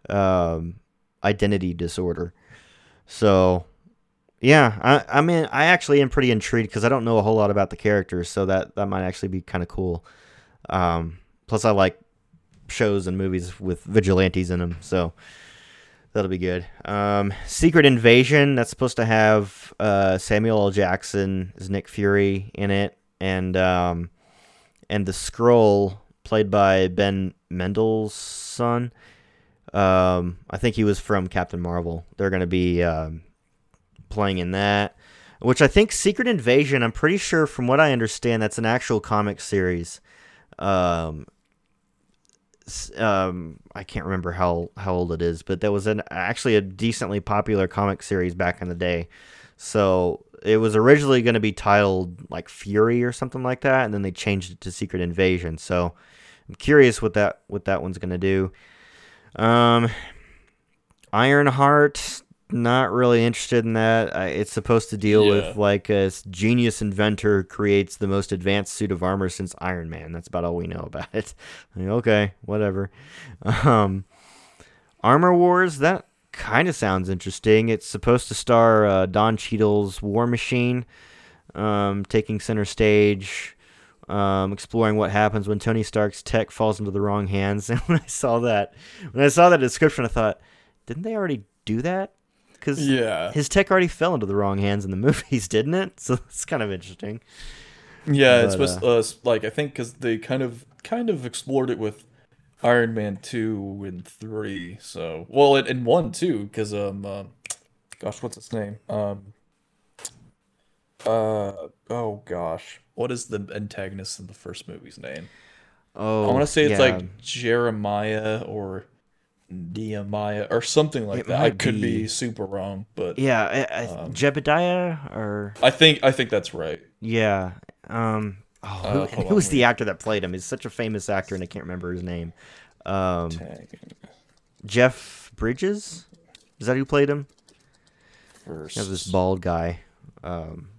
um, identity disorder. So, yeah, I I mean I actually am pretty intrigued because I don't know a whole lot about the character, so that that might actually be kind of cool. Um, plus, I like shows and movies with vigilantes in them, so that'll be good. Um, Secret Invasion that's supposed to have uh, Samuel L. Jackson as Nick Fury in it, and um, and the Skrull played by Ben Mendelsohn. Um, I think he was from Captain Marvel. They're going to be um, playing in that, which I think Secret Invasion. I'm pretty sure, from what I understand, that's an actual comic series. Um, um, I can't remember how how old it is, but there was an actually a decently popular comic series back in the day. So it was originally going to be titled like Fury or something like that, and then they changed it to Secret Invasion. So I'm curious what that what that one's going to do. Um, Ironheart, not really interested in that. I, it's supposed to deal Yeah. with like a genius inventor creates the most advanced suit of armor since Iron Man. That's about all we know about it. [laughs] Okay, whatever. Um, Armor Wars, that kind of sounds interesting. It's supposed to star uh, Don Cheadle's War Machine, um, taking center stage. Um, exploring what happens when Tony Stark's tech falls into the wrong hands. [laughs] And when I saw that, when I saw that description, I thought, didn't they already do that? Because Yeah. his tech already fell into the wrong hands in the [laughs] movies, didn't it? So it's kind of interesting. Yeah, it's But, supposed uh, s- like I think because they kind of kind of explored it with Iron Man two and three. So well, and, and one too, because um, uh, gosh, what's its name? Um, uh, oh gosh, what is the antagonist in the first movie's name? Oh, I want to say it's yeah. like Jeremiah or Nehemiah or something like It that. I could be. be. super wrong, but yeah, I, I, um, Jebediah or I think I think that's right. yeah. Um, oh, who, Uh, hold who on, was the actor that played him? He's such a famous actor, and I can't remember his name. Um, Jeff Bridges. Is that who played him? first. Yeah, this bald guy. Um,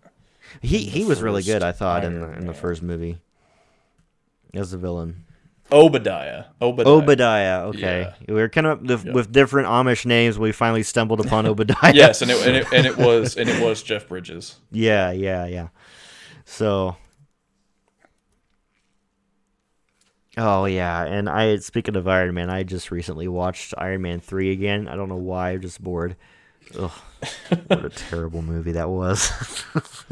he he was really good. I thought in the in the first movie as the villain. Obadiah. Obadiah. Obadiah. Okay, we were kind of the, Yeah. with different Amish names. We finally stumbled upon [laughs] Obadiah. Yes, and it, and it and it was and it was Jeff Bridges. Yeah, yeah, yeah. So. Oh yeah, and I speaking of Iron Man, I just recently watched Iron Man three again. I don't know why, I'm just bored. Ugh, what a terrible movie that was. [laughs]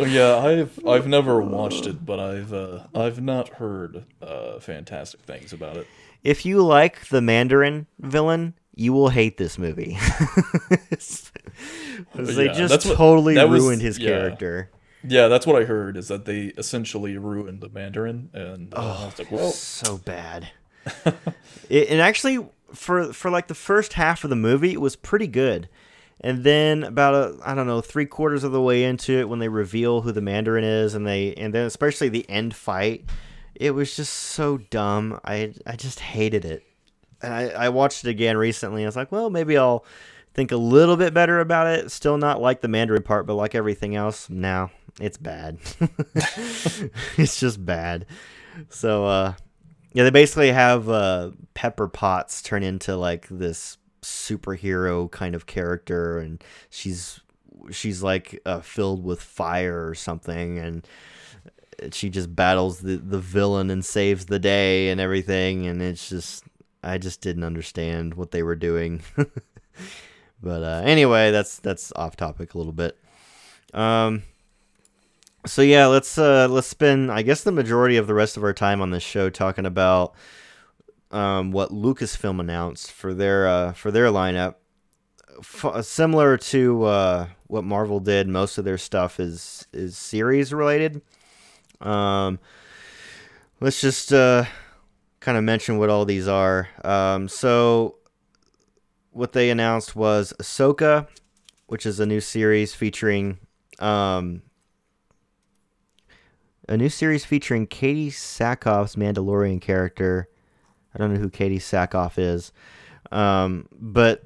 Yeah, I've I've never watched it, but I've uh, I've not heard uh, fantastic things about it. if you like the Mandarin villain, you will hate this movie. [laughs] they Yeah, just what- totally that was- ruined his yeah. character. Yeah, that's what I heard. Is that they essentially ruined the Mandarin, and uh, I was like, well, so bad. [laughs] it, and actually, for for like the first half of the movie, it was pretty good. And then about a I don't know three quarters of the way into it, when they reveal who the Mandarin is, and they and then especially the end fight, it was just so dumb. I I just hated it. And I, I watched it again recently. And I was like, well, maybe I'll think a little bit better about it. Still not like the Mandarin part, but like everything else, no, it's bad. [laughs] it's just bad. So uh, yeah, they basically have uh, Pepper Potts turn into like this superhero kind of character, and she's she's like uh, filled with fire or something, and she just battles the the villain and saves the day and everything, and it's just I just didn't understand what they were doing. [laughs] but uh, anyway, that's that's off topic a little bit. Um, so yeah, let's uh let's spend I guess the majority of the rest of our time on this show talking about um what Lucasfilm announced for their uh for their lineup. F- similar to uh what Marvel did, most of their stuff is is series related. Um let's just uh kind of mention what all these are. Um so what they announced was Ahsoka, which is a new series featuring um a new series featuring Katee Sackhoff's Mandalorian character. I don't know who Katee Sackhoff is, um, but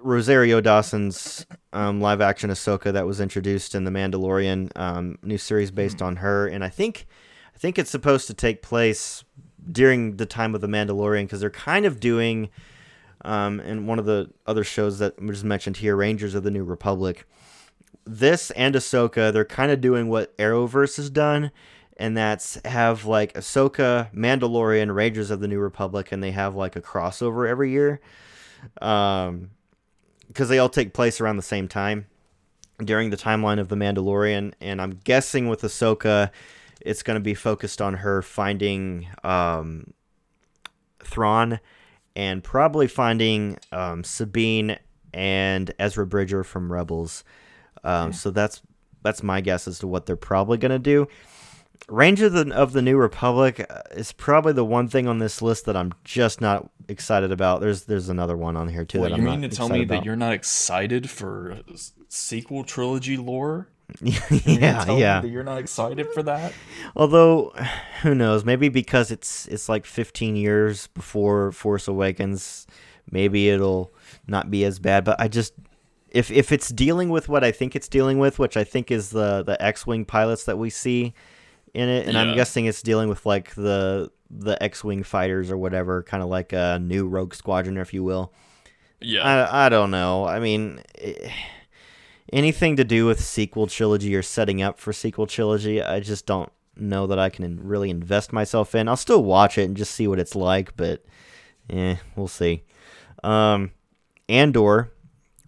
Rosario Dawson's um, live action Ahsoka that was introduced in the Mandalorian um, new series based on her, and I think I think it's supposed to take place during the time of the Mandalorian because they're kind of doing. Um, and one of the other shows that was mentioned here, Rangers of the New Republic, this and Ahsoka, they're kind of doing what Arrowverse has done, and that's have like Ahsoka, Mandalorian, Rangers of the New Republic, and they have like a crossover every year, um, because they all take place around the same time during the timeline of the Mandalorian, and I'm guessing with Ahsoka, it's going to be focused on her finding um, Thrawn and probably finding um, Sabine and Ezra Bridger from Rebels. Um, so that's that's my guess as to what they're probably going to do. Ranger of the, of the New Republic uh, is probably the one thing on this list that I'm just not excited about. There's there's another one on here too what, that you I'm mean not to tell excited me that you're not excited for sequel trilogy lore? [laughs] You mean yeah, me yeah. that you're not excited for that? Although, who knows? Maybe because it's it's like 15 years before Force Awakens. maybe it'll not be as bad. But I just if if it's dealing with what I think it's dealing with, which I think is the the X-wing pilots that we see in it, and Yeah. I'm guessing it's dealing with like the the X-wing fighters or whatever, kind of like a new Rogue Squadron, if you will. Yeah. I I don't know. I mean. eh, Anything to do with sequel trilogy or setting up for sequel trilogy, I just don't know that I can really invest myself in. I'll still watch it and just see what it's like, but eh, we'll see. Um, Andor,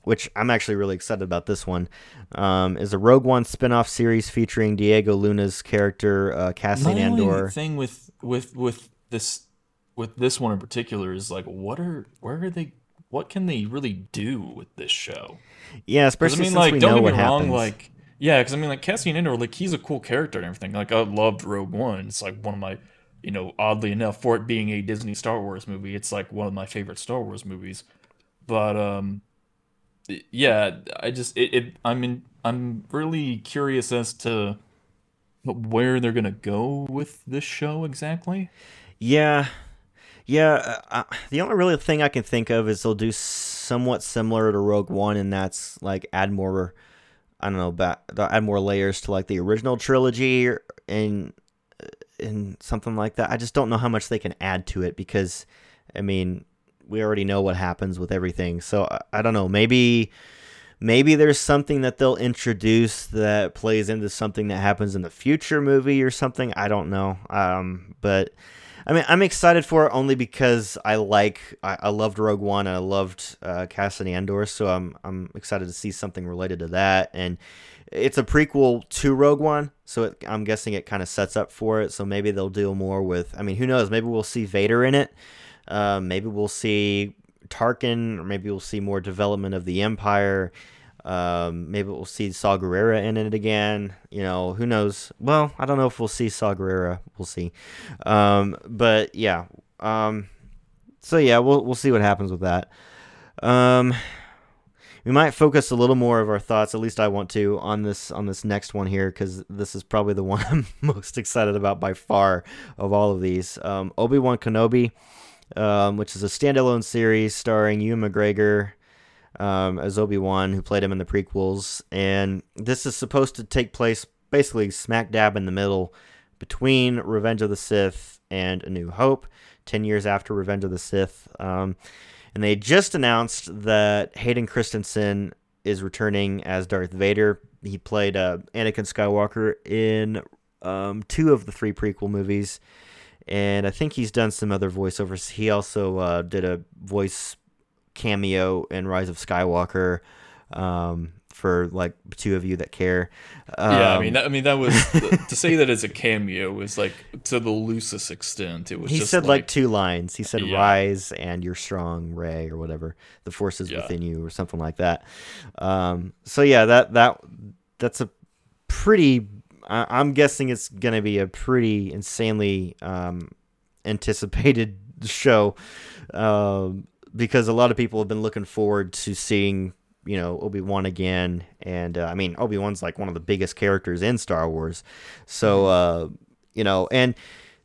which I'm actually really excited about this one, um, is a Rogue One spin-off series featuring Diego Luna's character uh, Cassian Andor. thing with with with this with this one in particular is like, what are where are they? What can they really do with this show? Yeah, especially I mean, since like, we don't know get what me wrong, happens. like, yeah, because I mean, like Cassian Andor, like he's a cool character and everything. Like, I loved Rogue One. It's like one of my, you know, oddly enough, for it being a Disney Star Wars movie, it's like one of my favorite Star Wars movies. But um, yeah, I just it, it I'm in I'm really curious as to where they're gonna go with this show exactly. Yeah, yeah. Uh, uh, the only really thing I can think of is they'll do somewhat similar to Rogue One, and that's like add more. I don't know, ba- add more layers to like the original trilogy, and and something like that. I just don't know how much they can add to it because, I mean, we already know what happens with everything. So I, I don't know. Maybe maybe there's something that they'll introduce that plays into something that happens in the future movie or something. I don't know. Um, but I mean, I'm excited for it only because I like, I, I loved Rogue One I loved uh, Cassian Andor, so I'm I'm excited to see something related to that. And it's a prequel to Rogue One, so it, I'm guessing it kind of sets up for it. So maybe they'll deal more with. I mean, who knows? Maybe we'll see Vader in it. Uh, maybe we'll see Tarkin, or maybe we'll see more development of the Empire. Um, maybe we'll see Saw Gerrera in it again. You know, who knows? Well, I don't know if we'll see Saw Gerrera. We'll see. Um, but yeah. Um, so yeah, we'll we'll see what happens with that. Um, we might focus a little more of our thoughts. At least I want to on this on this next one here because this is probably the [laughs] one I'm most excited about by far of all of these. Um, Obi Wan Kenobi, um, which is a standalone series starring Ewan McGregor um, as Obi Wan, who played him in the prequels, and this is supposed to take place basically smack dab in the middle between Revenge of the Sith and A New Hope, ten years after Revenge of the Sith. Um, and they just announced that Hayden Christensen is returning as Darth Vader. He played uh, Anakin Skywalker in um, two of the three prequel movies, and I think he's done some other voiceovers. He also uh, did a voice cameo in Rise of Skywalker um, for like two of you that care. Um, yeah, I mean, that, I mean, that was [laughs] to say that as a cameo was like to the loosest extent. It was he just said like, two lines. He said Yeah. "Rise" and "You're strong, Rey," or whatever. The force is Yeah. within you, or something like that. Um, so yeah, that that that's a pretty. I, I'm guessing it's gonna be a pretty insanely um, [laughs] anticipated show um, because a lot of people have been looking forward to seeing you know Obi Wan again, and uh, I mean Obi Wan's like one of the biggest characters in Star Wars, so uh, you know, and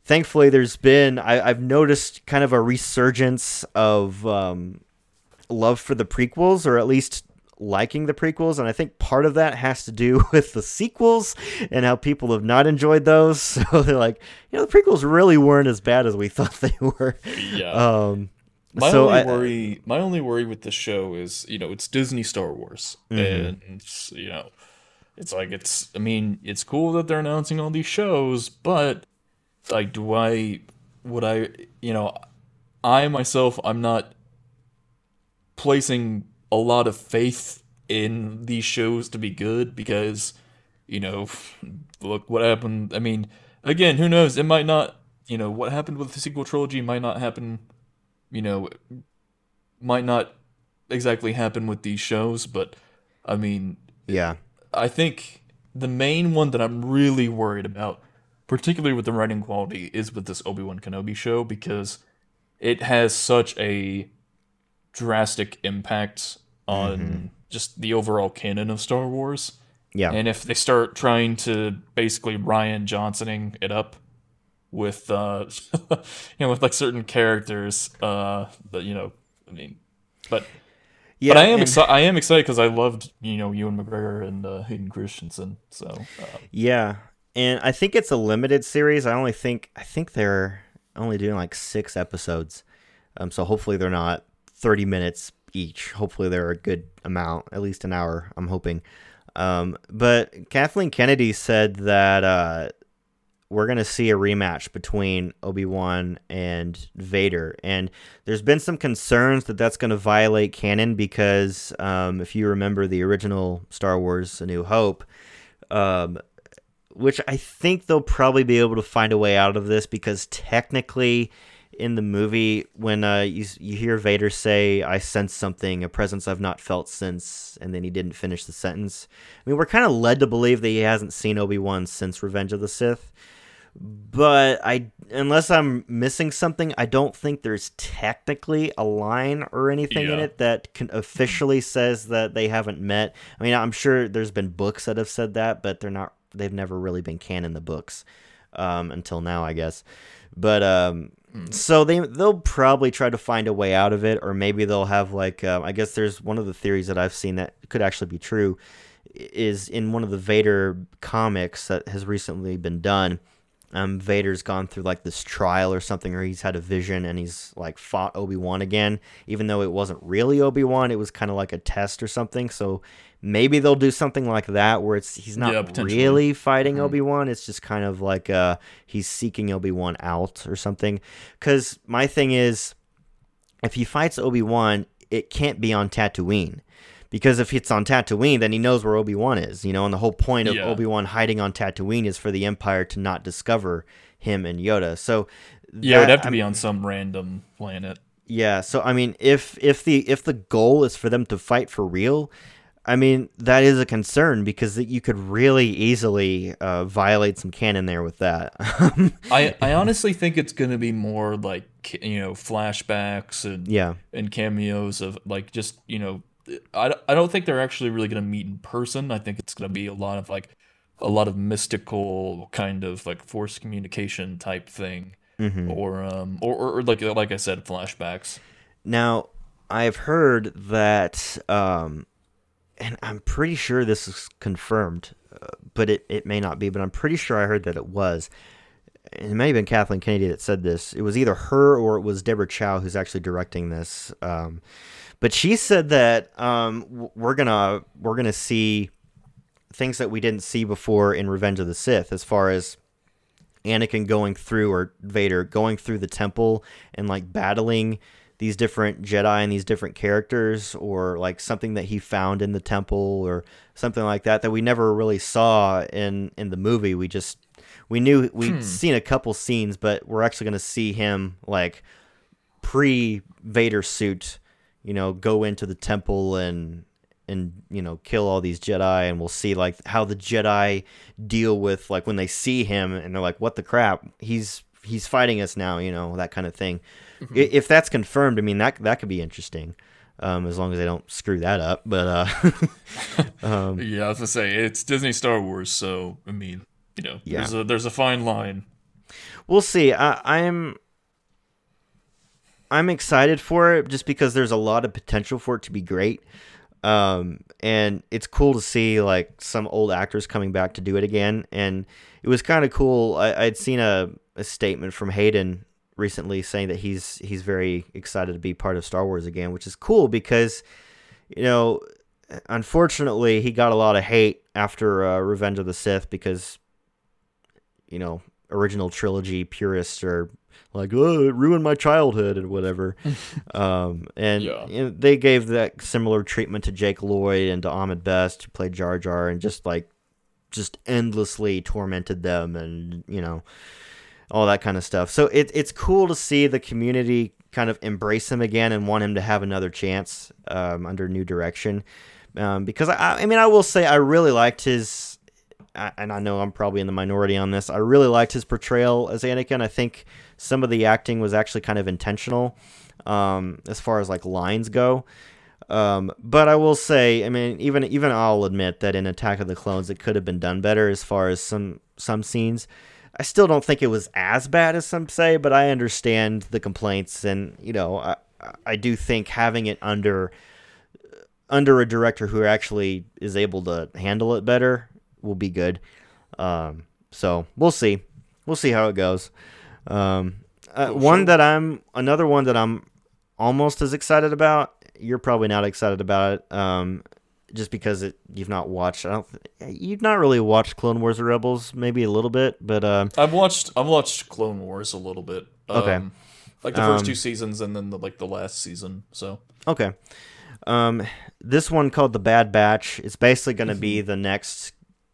thankfully there's been I, I've noticed kind of a resurgence of um, love for the prequels, or at least liking the prequels, and I think part of that has to do [laughs] with the sequels and how people have not enjoyed those. [laughs] So they're like, you know, the prequels really weren't as bad as we [laughs] thought they were. Yeah. Um, My so only I- worry, my only worry with the show is, you know, it's Disney Star Wars, Mm-hmm. and you know, it's like it's. I mean, it's cool that they're announcing all these shows, but like, do I, would I, you know, I myself, I'm not placing a lot of faith in these shows to be good because, you know, [laughs] look what happened. I mean, again, who knows? It might not. You know, what happened with the sequel trilogy might not happen you know, might not exactly happen with these shows, but I mean, yeah, I think the main one that I'm really worried about, particularly with the writing quality, is with this Obi Wan Kenobi show because it has such a drastic impact on mm-hmm. just the overall canon of Star Wars. yeah, And if they start trying to basically Rian Johnsoning it up with uh [laughs] you know with like certain characters uh that you know I mean, but Yeah, but I am and- exci- I am excited because I loved you know Ewan McGregor and uh, Hayden Christensen. So uh, Yeah, and I think it's a limited series. I only think I think they're only doing like six episodes, um. So hopefully they're not thirty minutes each. Hopefully they're a good amount, at least an hour. I'm hoping. Um, but Kathleen Kennedy said that uh, we're gonna see a rematch between Obi Wan and Vader, and there's been some concerns that that's gonna violate canon because um, if you remember the original Star Wars: A New Hope. Um, which I think they'll probably be able to find a way out of this because technically, in the movie, when uh, you you hear Vader say, "I sense something, a presence I've not felt since," and then he didn't finish the sentence. I mean, we're kind of led to believe that he hasn't seen Obi Wan since Revenge of the Sith. But I, unless I'm missing something, I don't think there's technically a line or anything in it that can officially says that they haven't met. I mean, I'm sure there's been books that have said that, but they're not. They've never really been canon the books um, until now, I guess. But um, so they they'll probably try to find a way out of it, or maybe they'll have like uh, I guess there's one of the theories that I've seen that could actually be true is in one of the Vader comics that has recently been done. Um, Vader's gone through like this trial or something, or he's had a vision and he's like fought Obi Wan again, even though it wasn't really Obi Wan. It was kind of like a test or something. So maybe they'll do something like that where it's he's not Yeah, really fighting Obi Wan. It's just kind of like uh, he's seeking Obi Wan out or something. Because my thing is, if he fights Obi Wan, it can't be on Tatooine. Because if it's on Tatooine, then he knows where Obi Wan is, you know. And the whole point of Yeah. Obi Wan hiding on Tatooine is for the Empire to not discover him and Yoda. So yeah, it would have to I'm- be on some random planet. yeah, so I mean, if if the if the goal is for them to fight for real, I mean that is a concern because you could really easily uh, violate some canon there with that. [laughs] I I honestly think it's gonna be more like you know flashbacks and yeah, and cameos of like just you know I, I don't think they're actually really going to meet in person i think it's going to be a lot of like a lot of mystical kind of like force communication type thing or um or, or, or like like i said flashbacks Now, I've heard that, um, and I'm pretty sure this is confirmed, uh, but it, it may not be, but I'm pretty sure I heard that it was. And It may have been Kathleen Kennedy that said this. It was either her or it was Deborah Chow who's actually directing this. Um, but she said that um, we're gonna we're gonna see things that we didn't see before in Revenge of the Sith, as far as Anakin going through or Vader going through the temple and like battling these different Jedi and these different characters or like something that he found in the temple or something like that that we never really saw in in the movie. We just we knew we'd seen a couple scenes, but we're actually going to see him like pre Vader suit, you know, go into the temple and and you know kill all these Jedi, and we'll see like how the Jedi deal with like when they see him and they're like, "What the crap? He's he's fighting us now," you know, that kind of thing. I If that's confirmed, I mean that that could be interesting. Um, as long as they don't screw that up, but uh, [laughs] Um yeah i was gonna say it's disney star wars so i mean you know Yeah. there's a there's a fine line we'll see. I, I'm I'm excited for it just because there's a lot of potential for it to be great. Um, and it's cool to see like some old actors coming back to do it again. And it was kind of cool. I, I'd seen a, a statement from Hayden recently saying that he's he's very excited to be part of Star Wars again, which is cool because you know, unfortunately, he got a lot of hate after uh, Revenge of the Sith because you know, original trilogy purists are like, oh, it ruined my childhood and whatever. [laughs] um, and Yeah. you know, they gave that similar treatment to Jake Lloyd and to Ahmed Best, who played Jar Jar, and just like, just endlessly tormented them and, you know, all that kind of stuff. So it, it's cool to see the community kind of embrace him again and want him to have another chance um, under new direction. Um, because I, I mean, I will say I really liked his, and I know I'm probably in the minority on this. I really liked his portrayal as Anakin. I think some of the acting was actually kind of intentional, um, as far as like lines go. Um, but I will say, I mean, even even I'll admit that in Attack of the Clones, it could have been done better as far as some some scenes. I still don't think it was as bad as some say, but I understand the complaints, and you know, I, I do think having it under under a director who actually is able to handle it better will be good. Um, so we'll see. We'll see how it goes. Um, uh, Oh, one sure. that I'm another one that I'm almost as excited about. You're probably not excited about it, um, just because it you've not watched. I don't. You've not really watched Clone Wars or Rebels, maybe a little bit, but um, I've watched I've watched Clone Wars a little bit. Okay. Um, like the first Um, two seasons and then the like the last season. So Okay. Um, this one called The Bad Batch is basically going to be the next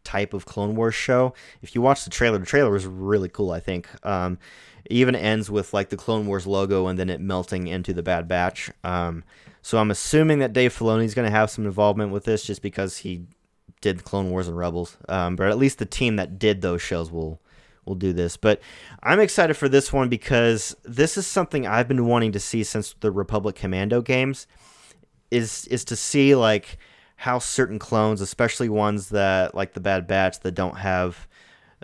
type of Clone Wars show. If you watch the trailer, the trailer was really cool, I think. Um, it even ends with like the Clone Wars logo and then it melting into the Bad Batch. Um, so I'm assuming that Dave Filoni is going to have some involvement with this just because he did Clone Wars and Rebels. Um, but at least the team that did those shows will will do this. But I'm excited for this one because this is something I've been wanting to see since the Republic Commando games is is to see like how certain clones, especially ones that like the Bad Batch that don't have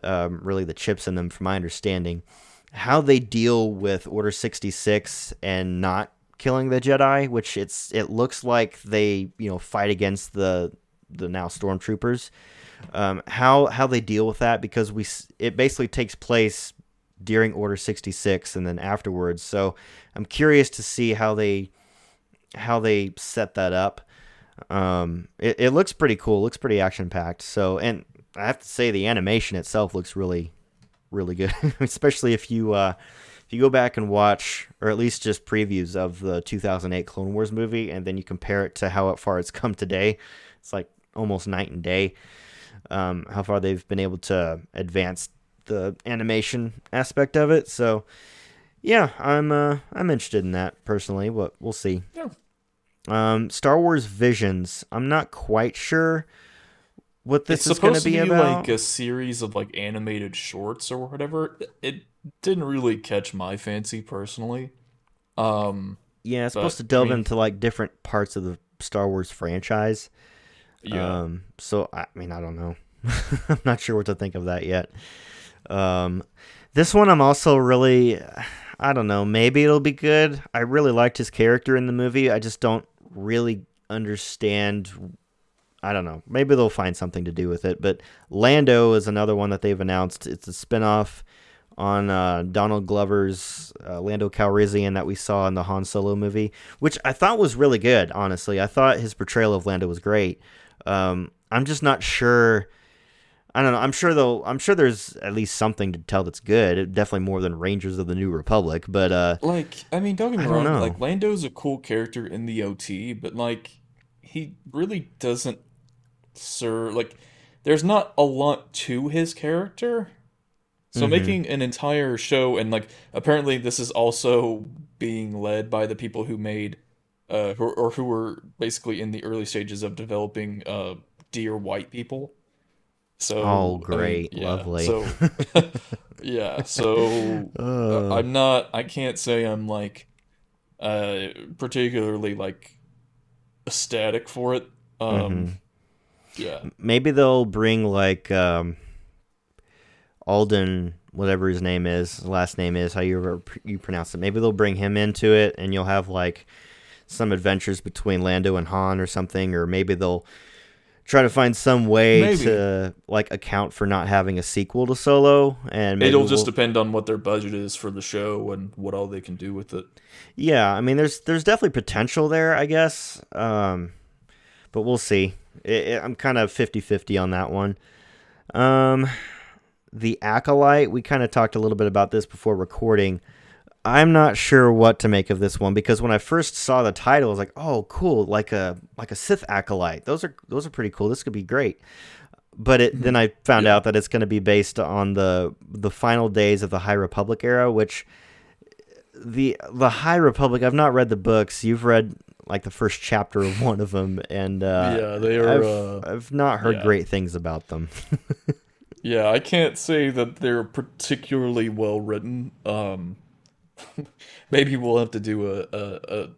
um, really the chips in them, from my understanding, how they deal with Order sixty six and not killing the Jedi, which it's it looks like they you know fight against the the now stormtroopers. Um, how how they deal with that because we it basically takes place during Order sixty six and then afterwards. So I'm curious to see how they how they set that up. Um, it, it looks pretty cool. Looks pretty action packed. So, and I have to say, the animation itself looks really, really good. [laughs] Especially if you uh, if you go back and watch, or at least just previews of the 2008 Clone Wars movie, and then you compare it to how far it's [laughs] come today. It's like almost night and day. Um, how far they've been able to advance the animation aspect of it. So, yeah, I'm uh, I'm interested in that personally. But we'll see. Yeah. Um, Star Wars Visions. I'm not quite sure what this it's is going to supposed be to be about. like a series of like animated shorts or whatever. It didn't really catch my fancy personally. Um, yeah, it's supposed to I delve mean- into like different parts of the Star Wars franchise. yeah. Um, so I mean, I don't know. [laughs] I'm not sure what to think of that yet. Um, this one I'm also really, I don't know. Maybe it'll be good. I really liked his character in the movie. I just don't really understand. I don't know. Maybe they'll find something to do with it. But Lando is another one that they've announced. It's a spinoff on uh, Donald Glover's uh, Lando Calrissian that we saw in the Han Solo movie, which I thought was really good. Honestly, I thought his portrayal of Lando was great. Um, I'm just not sure. I don't know. I'm sure though. I'm sure there's at least something to tell that's good. Definitely more than Rangers of the New Republic. But uh, Like, I mean, don't get me wrong. know. Like, Lando's a cool character in the OT, but like, he really doesn't serve. Like, there's not a lot to his character. So Mhm. making an entire show and like, apparently this is also being led by the people who made, uh, who, or who were basically in the early stages of developing, uh, Dear White People. So, Oh, I mean, great. yeah, Lovely. So, [laughs] yeah. So uh, I'm not. I can't say I'm like uh particularly like ecstatic for it. Um Mhm. yeah. maybe they'll bring like um, Alden, whatever his name is, last name is, how you you pronounce it. Maybe they'll bring him into it, and you'll have like some adventures between Lando and Han or something, or maybe they'll try to find some way Maybe. to like account for not having a sequel to Solo, and It'll just we'll- depend on what their budget is for the show and what all they can do with it. Yeah, I mean, there's there's definitely potential there, I guess. Um, but we'll see. It, it, I'm kind of 50-50 on that one. Um, the acolyte. We kind of talked a little bit about this before recording. I'm not sure what to make of this one because when I first saw the title, I was like, "Oh, cool! Like a like a Sith acolyte. Those are those are pretty cool. This could be great." But it, then I found Yeah. out that it's going to be based on the the final days of the High Republic era, which the the High Republic. I've not read the books. You've read like the first chapter of one of them, and uh, yeah, they are I've, uh I've not heard yeah. great things about them. [laughs] yeah, I can't say that they're particularly well written. Um [laughs] maybe we'll have to do a a, a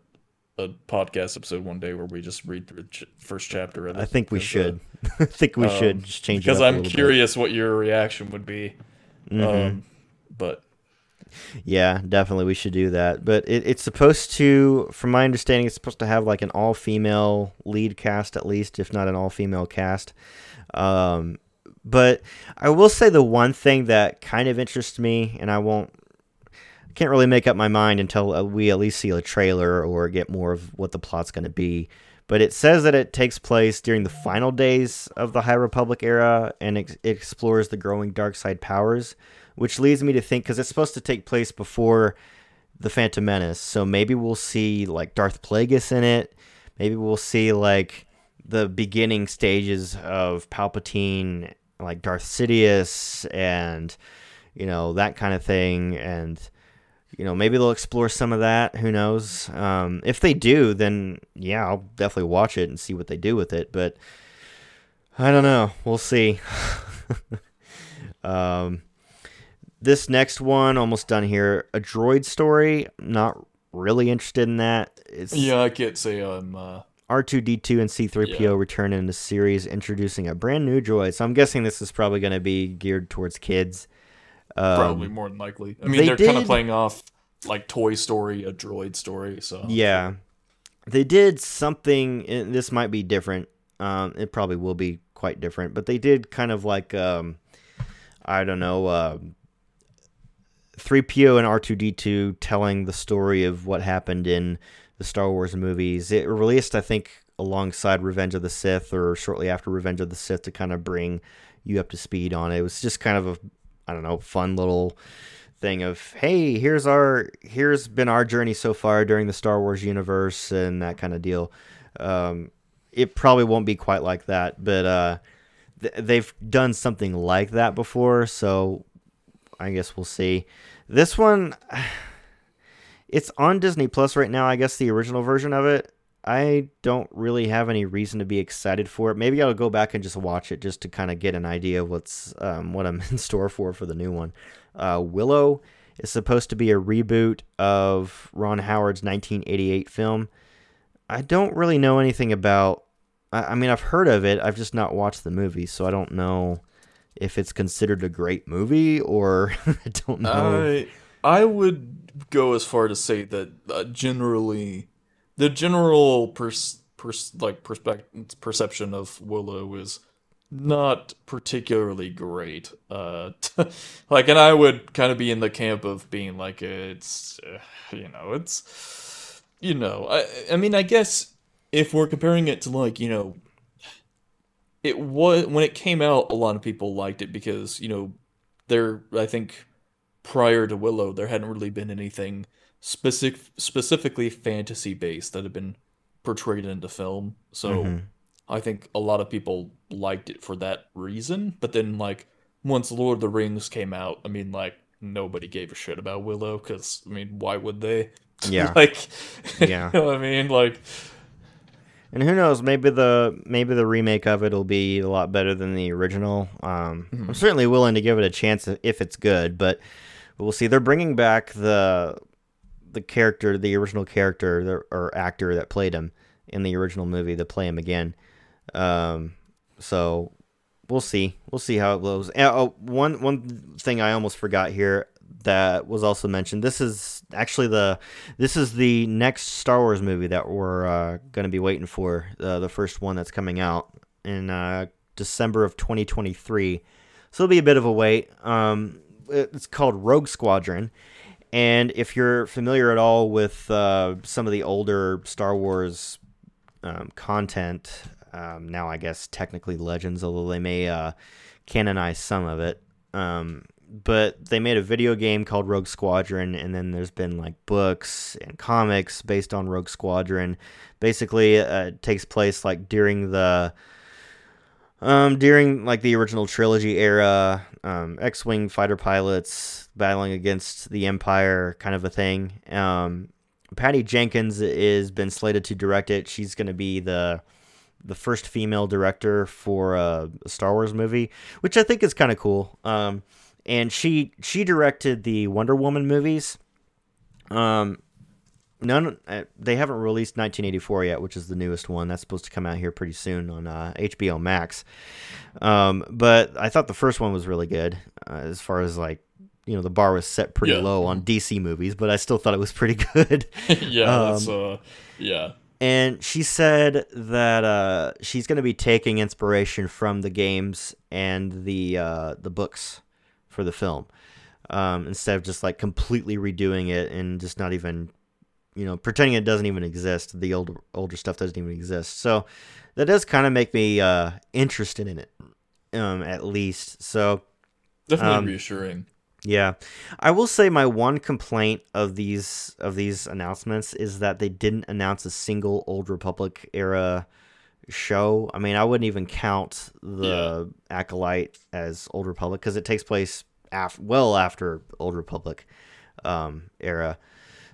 a podcast episode one day where we just read through the ch- first chapter of it. I think we because, uh, should. [laughs] I think we should um, just change because it up a I'm little bit. curious what your reaction would be. Mhm. Um, but Yeah, definitely we should do that. But it, it's supposed to, from my understanding, it's supposed to have like an all female lead cast at least, if not an all female cast. Um, but I will say the one thing that kind of interests me, and I won't, can't really make up my mind until uh, we at least see a trailer or get more of what the plot's going to be. But it says that it takes place during the final days of the High Republic era and it explores the growing dark side powers, which leads me to think because it's supposed to take place before the Phantom Menace, so maybe we'll see like Darth Plagueis in it. Maybe we'll see like the beginning stages of Palpatine, like Darth Sidious, and you know that kind of thing, and you know, maybe they'll explore some of that. Who knows? Um, if they do, then yeah, I'll definitely watch it and see what they do with it. But I don't know. We'll see. [laughs] um, this next one, almost done here. A droid story. Not really interested in that. It's yeah, I can't say I'm. Uh... R2D2 and C3PO yeah. return in the series, introducing a brand new droid. So I'm guessing this is probably going to be geared towards kids. Um, Probably more than likely. I mean, they are kind of playing off like Toy Story, a droid story. So yeah, they did something. this might be different. Um, it probably will be quite different, but they did kind of like um, I don't know, uh, 3PO and R2D2 telling the story of what happened in the Star Wars movies. It released, I think, alongside Revenge of the Sith or shortly after Revenge of the Sith to kind of bring you up to speed on it. It was just kind of a I don't know, fun little thing of hey, here's our here's been our journey so far during the Star Wars universe and that kind of deal. Um, it probably won't be quite like that, but uh, th- they've done something like that before, so I guess we'll see. This one, [sighs] it's on Disney Plus right now. I guess the original version of it. I don't really have any reason to be excited for it. Maybe I'll go back and just watch it just to kind of get an idea of what's um, what I'm [laughs] in store for for the new one. Uh, Willow is supposed to be a reboot of Ron Howard's 1988 film. I don't really know anything about. I, I mean, I've heard of it. I've just not watched the movie, so I don't know if it's considered a great movie or [laughs] I don't know. I I would go as far to say that uh, generally the general pers- pers- like perspective perception of Willow is not particularly great. Uh, [laughs] like, and I would kind of be in the camp of being like, it's, uh, you know, it's, you know, I, I mean, I guess if we're comparing it to like, you know, it was when it came out, a lot of people liked it because you know, there, I think, prior to Willow, there hadn't really been anything specific specifically fantasy based that had been portrayed into film. So mm-hmm. I think a lot of people liked it for that reason. But then like once Lord of the Rings came out, I mean like nobody gave a shit about Willow because I mean why would they? [laughs] Yeah. like [laughs] yeah. you know I mean like. And who knows? Maybe the maybe the remake of it will be a lot better than the original. Um, mm-hmm. I'm certainly willing to give it a chance if it's good, but we'll see. They're bringing back the the character, the original character or actor that played him in the original movie to play him again. Um, so we'll see. We'll see how it goes. oh, one one thing I almost forgot here that was also mentioned. This is actually the this is the next Star Wars movie that we're uh, going to be waiting for. Uh, the first one that's coming out in uh, December of 2023. So it'll be a bit of a wait. Um, it's called Rogue Squadron and if you're familiar at all with uh, some of the older Star Wars um, content, um, now I guess technically Legends, although they may uh, canonize some of it. Um, but they made a video game called Rogue Squadron, and then there's been like books and comics based on Rogue Squadron. Basically, uh, it takes place like during the um, during like the original trilogy era, um, X-wing fighter pilots battling against the Empire, kind of a thing. Um, Patty Jenkins is been slated to direct it. She's going to be the the first female director for a Star Wars movie, which I think is kind of cool. Um, and she she directed the Wonder Woman movies. Um, none uh, they haven't released 1984 yet which is the newest one that's supposed to come out here pretty soon on uh, hbo max um, but i thought the first one was really good uh, as far as like you know the bar was set pretty Yeah. low on DC movies, but I still thought it was pretty [laughs] good. [laughs] yeah, Um, that's uh, yeah, and she said that uh, she's going to be taking inspiration from the games and the uh, the books for the film um, instead of just like completely redoing it and just not even you know pretending it doesn't even exist. The older older stuff doesn't even exist. So that does kind of make me uh, interested in it, um, at least. So definitely um, reassuring. yeah, I will say my one complaint of these of these announcements is that they didn't announce a single Old Republic era show. I mean, I wouldn't even count the Acolyte as Old Republic because it takes place af- well after Old Republic um, era.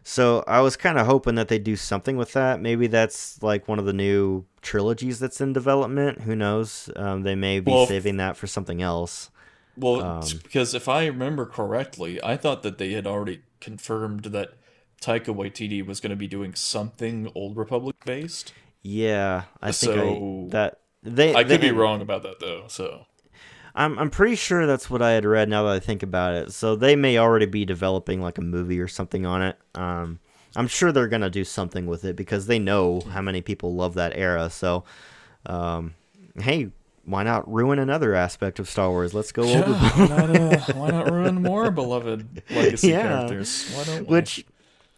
So I was kind of hoping that they'd do something with that. Maybe that's like one of the new trilogies that's in development. Who knows? Um, they may be Well, saving that for something else. Well, um, because if I remember correctly, I thought that they had already confirmed that Taika Waititi was going to be doing something Old Republic based. Yeah, I think I, that they. I they could be wrong about that though. So I'm I'm pretty sure that's what I had read. Now that I think about it, so they may already be developing like a movie or something on it. Um, I'm sure they're gonna do something with it because they know how many people love that era. So, um, hey, why not ruin another aspect of Star Wars? Let's go yeah, over. why, not, uh, why not ruin more beloved [laughs] legacy Yeah. characters? Why don't we? Which,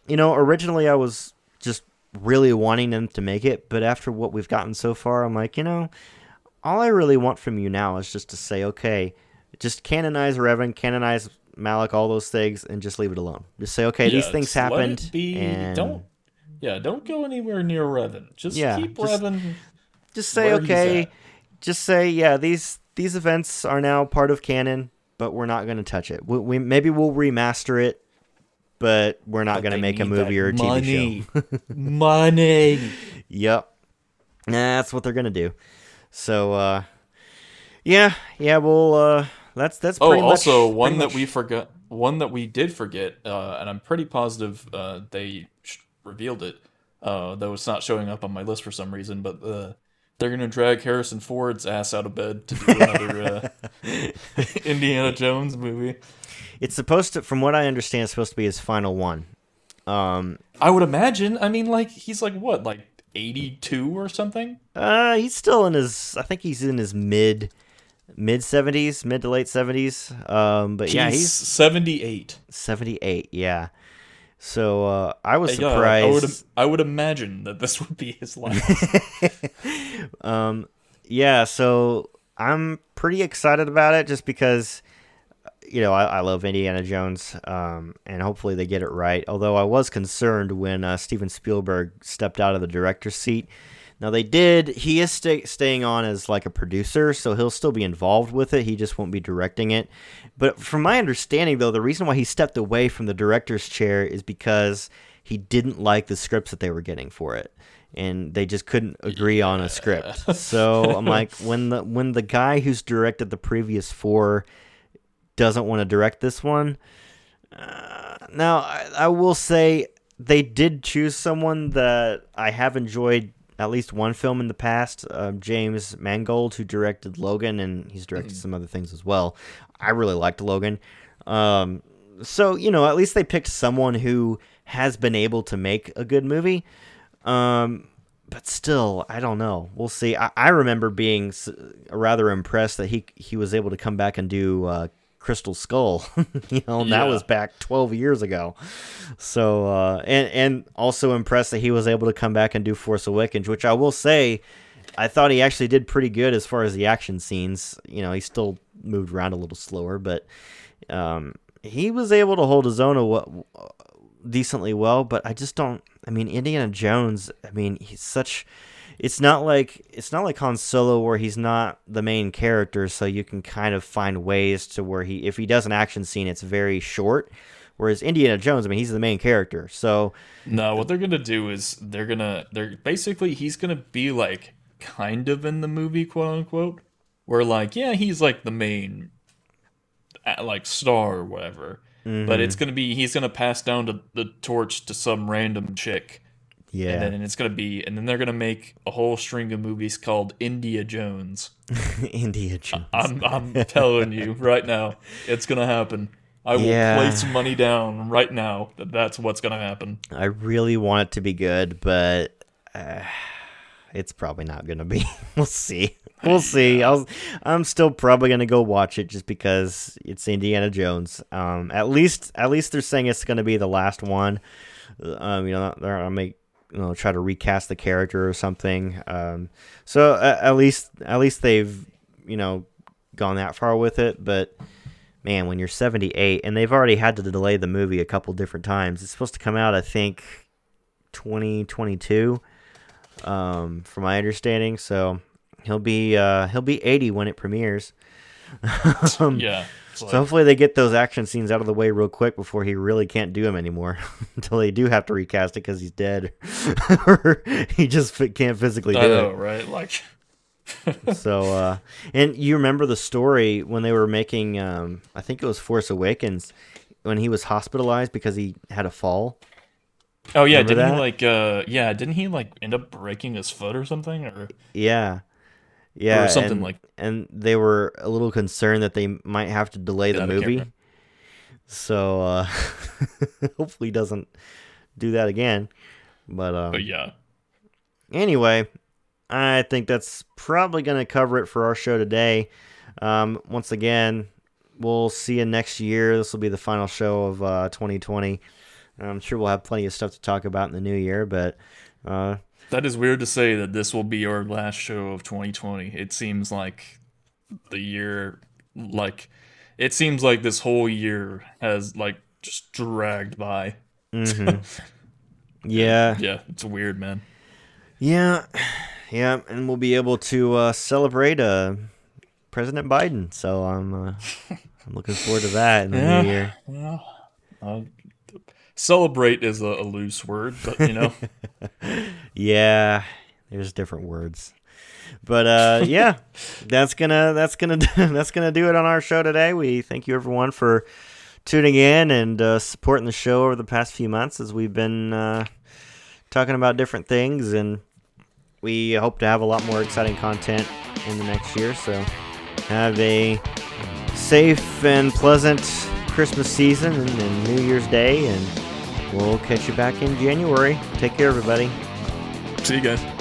you know, originally I was just really wanting them to make it, but after what we've gotten so far, I'm like, you know, all I really want from you now is just to say, okay, just canonize Revan, canonize Malak, all those things, and just leave it alone. Just say, okay, these things just let it happened, Be, and don't yeah, don't go anywhere near Revan. Just Yeah, keep just- Revan. just say, okay, just say, yeah, these these events are now part of canon, but we're not going to touch it. We, we maybe we'll remaster it, but we're not going to make a movie or a TV show. money. [laughs] money. Yep. That's what they're gonna do. So uh yeah, yeah, well uh that's that's Oh, pretty much- also one that much- we forgot, one that we did forget, uh, and I'm pretty positive uh, they sh- revealed it, uh, though it's not showing up on my list for some reason. But uh, they're gonna drag Harrison Ford's ass out of bed to do [laughs] another uh, [laughs] Indiana Jones movie. it's supposed to from what I understand it's supposed to be his final one. Um I would imagine. I mean, like he's like what, like 82 or something? uh he's still in his I think he's in his mid mid 70s, mid to late 70s. Um but yeah, he's he's 78. 78, yeah. So uh I was Yeah, I would, surprised. I would imagine that this [laughs] would be his last. [laughs] um, yeah, so I'm pretty excited about it just because, you know, I, I love Indiana Jones, um, and hopefully they get it right. Although I was concerned when uh, Steven Spielberg stepped out of the director's seat. Now they did. He is sta staying on as like a producer, so he'll still be involved with it. He just won't be directing it. But from my understanding, though, the reason why he stepped away from the director's chair is because he didn't like the scripts that they were getting for it, and they just couldn't agree on a script. So I'm [laughs] like, when the when the guy who's directed the previous four doesn't want to direct this one, uh, now I, I will say they did choose someone that I have enjoyed at least one film in the past. Um, James Mangold, who directed Logan, and he's directed some other things as well. I really liked Logan. Um, so you know, at least they picked someone who has been able to make a good movie. Um, but still, I don't know. We'll see. I, I remember being s- rather impressed that he he was able to come back and do uh, Crystal Skull. [laughs] you know, and that was back 12 years ago. So, uh, and and also impressed that he was able to come back and do Force Awakens, which I will say, I thought he actually did pretty good as far as the action scenes. You know, he still moved around a little slower, but um, he was able to hold his own a, decently well. But I just don't. I mean, Indiana Jones. I mean, he's such. It's not like it's not like Han Solo where he's not the main character, so you can kind of find ways to where he, if he does an action scene, it's very short. Whereas Indiana Jones, I mean, he's the main character, so No, what they're gonna do is they're gonna they're basically he's gonna be like kind of in the movie, quote unquote. Where like yeah, he's like the main like star or whatever. But mm-hmm. it's gonna be he's gonna pass down to the torch to some random chick, yeah, and then it's gonna be and then they're gonna make a whole string of movies called India Jones. [laughs] India Jones. I'm I'm telling you right now, it's gonna happen. I will Yeah. place money down right now that that's what's gonna happen. I really want it to be good, but uh, it's probably not gonna be. [laughs] we'll see. We'll [laughs] see. I'll, I'm still probably gonna go watch it just because it's Indiana Jones. Um, at least, at least they're saying it's gonna be the last one. Um, you know, they're gonna make you know try to recast the character or something. Um, so uh, at least, at least they've you know gone that far with it, but man, when you're 78 and they've already had to delay the movie a couple different times, it's supposed to come out, I think, 2022, um, from my understanding. So he'll be uh, he'll be 80 when it premieres. [laughs] um, Yeah. So hopefully they get those action scenes out of the way real quick before he really can't do them anymore. [laughs] Until they do have to recast it because he's dead, or [laughs] he just can't physically do I it. right? Like, [laughs] So, uh, and you remember the story when they were making, um, I think it was Force Awakens, when he was hospitalized because he had a fall. oh yeah, Remember didn't that? he like, uh, yeah, didn't he like end up breaking his foot or something, or Yeah, yeah, Or something and, like- And they were a little concerned that they might have to delay the movie. So, uh, [laughs] hopefully, he doesn't do that again. But, um, but yeah, anyway, I think that's probably going to cover it for our show today. Um, once again, we'll see you next year. This will be the final show of uh, 2020. I'm sure we'll have plenty of stuff to talk about in the new year, but uh, that is weird to say that this will be our last show of 2020. It seems like the year, like, it seems like this whole year has like just dragged by. mhm. [laughs] yeah, Yeah, it's weird, man. yeah, yeah, and we'll be able to uh, celebrate uh, President Biden. So I'm, uh, [laughs] I'm looking forward to that in the Yeah. new year. Uh, celebrate is a, a loose word, but you know, [laughs] Yeah, there's different words. But uh, yeah, [laughs] that's gonna that's gonna [laughs] that's gonna do it on our show today. We thank you everyone for tuning in and uh, supporting the show over the past few months as we've been uh, talking about different things, and we hope to have a lot more exciting content in the next year. So have a safe and pleasant Christmas season and, and New Year's Day, and we'll catch you back in January. Take care, everybody. see you guys.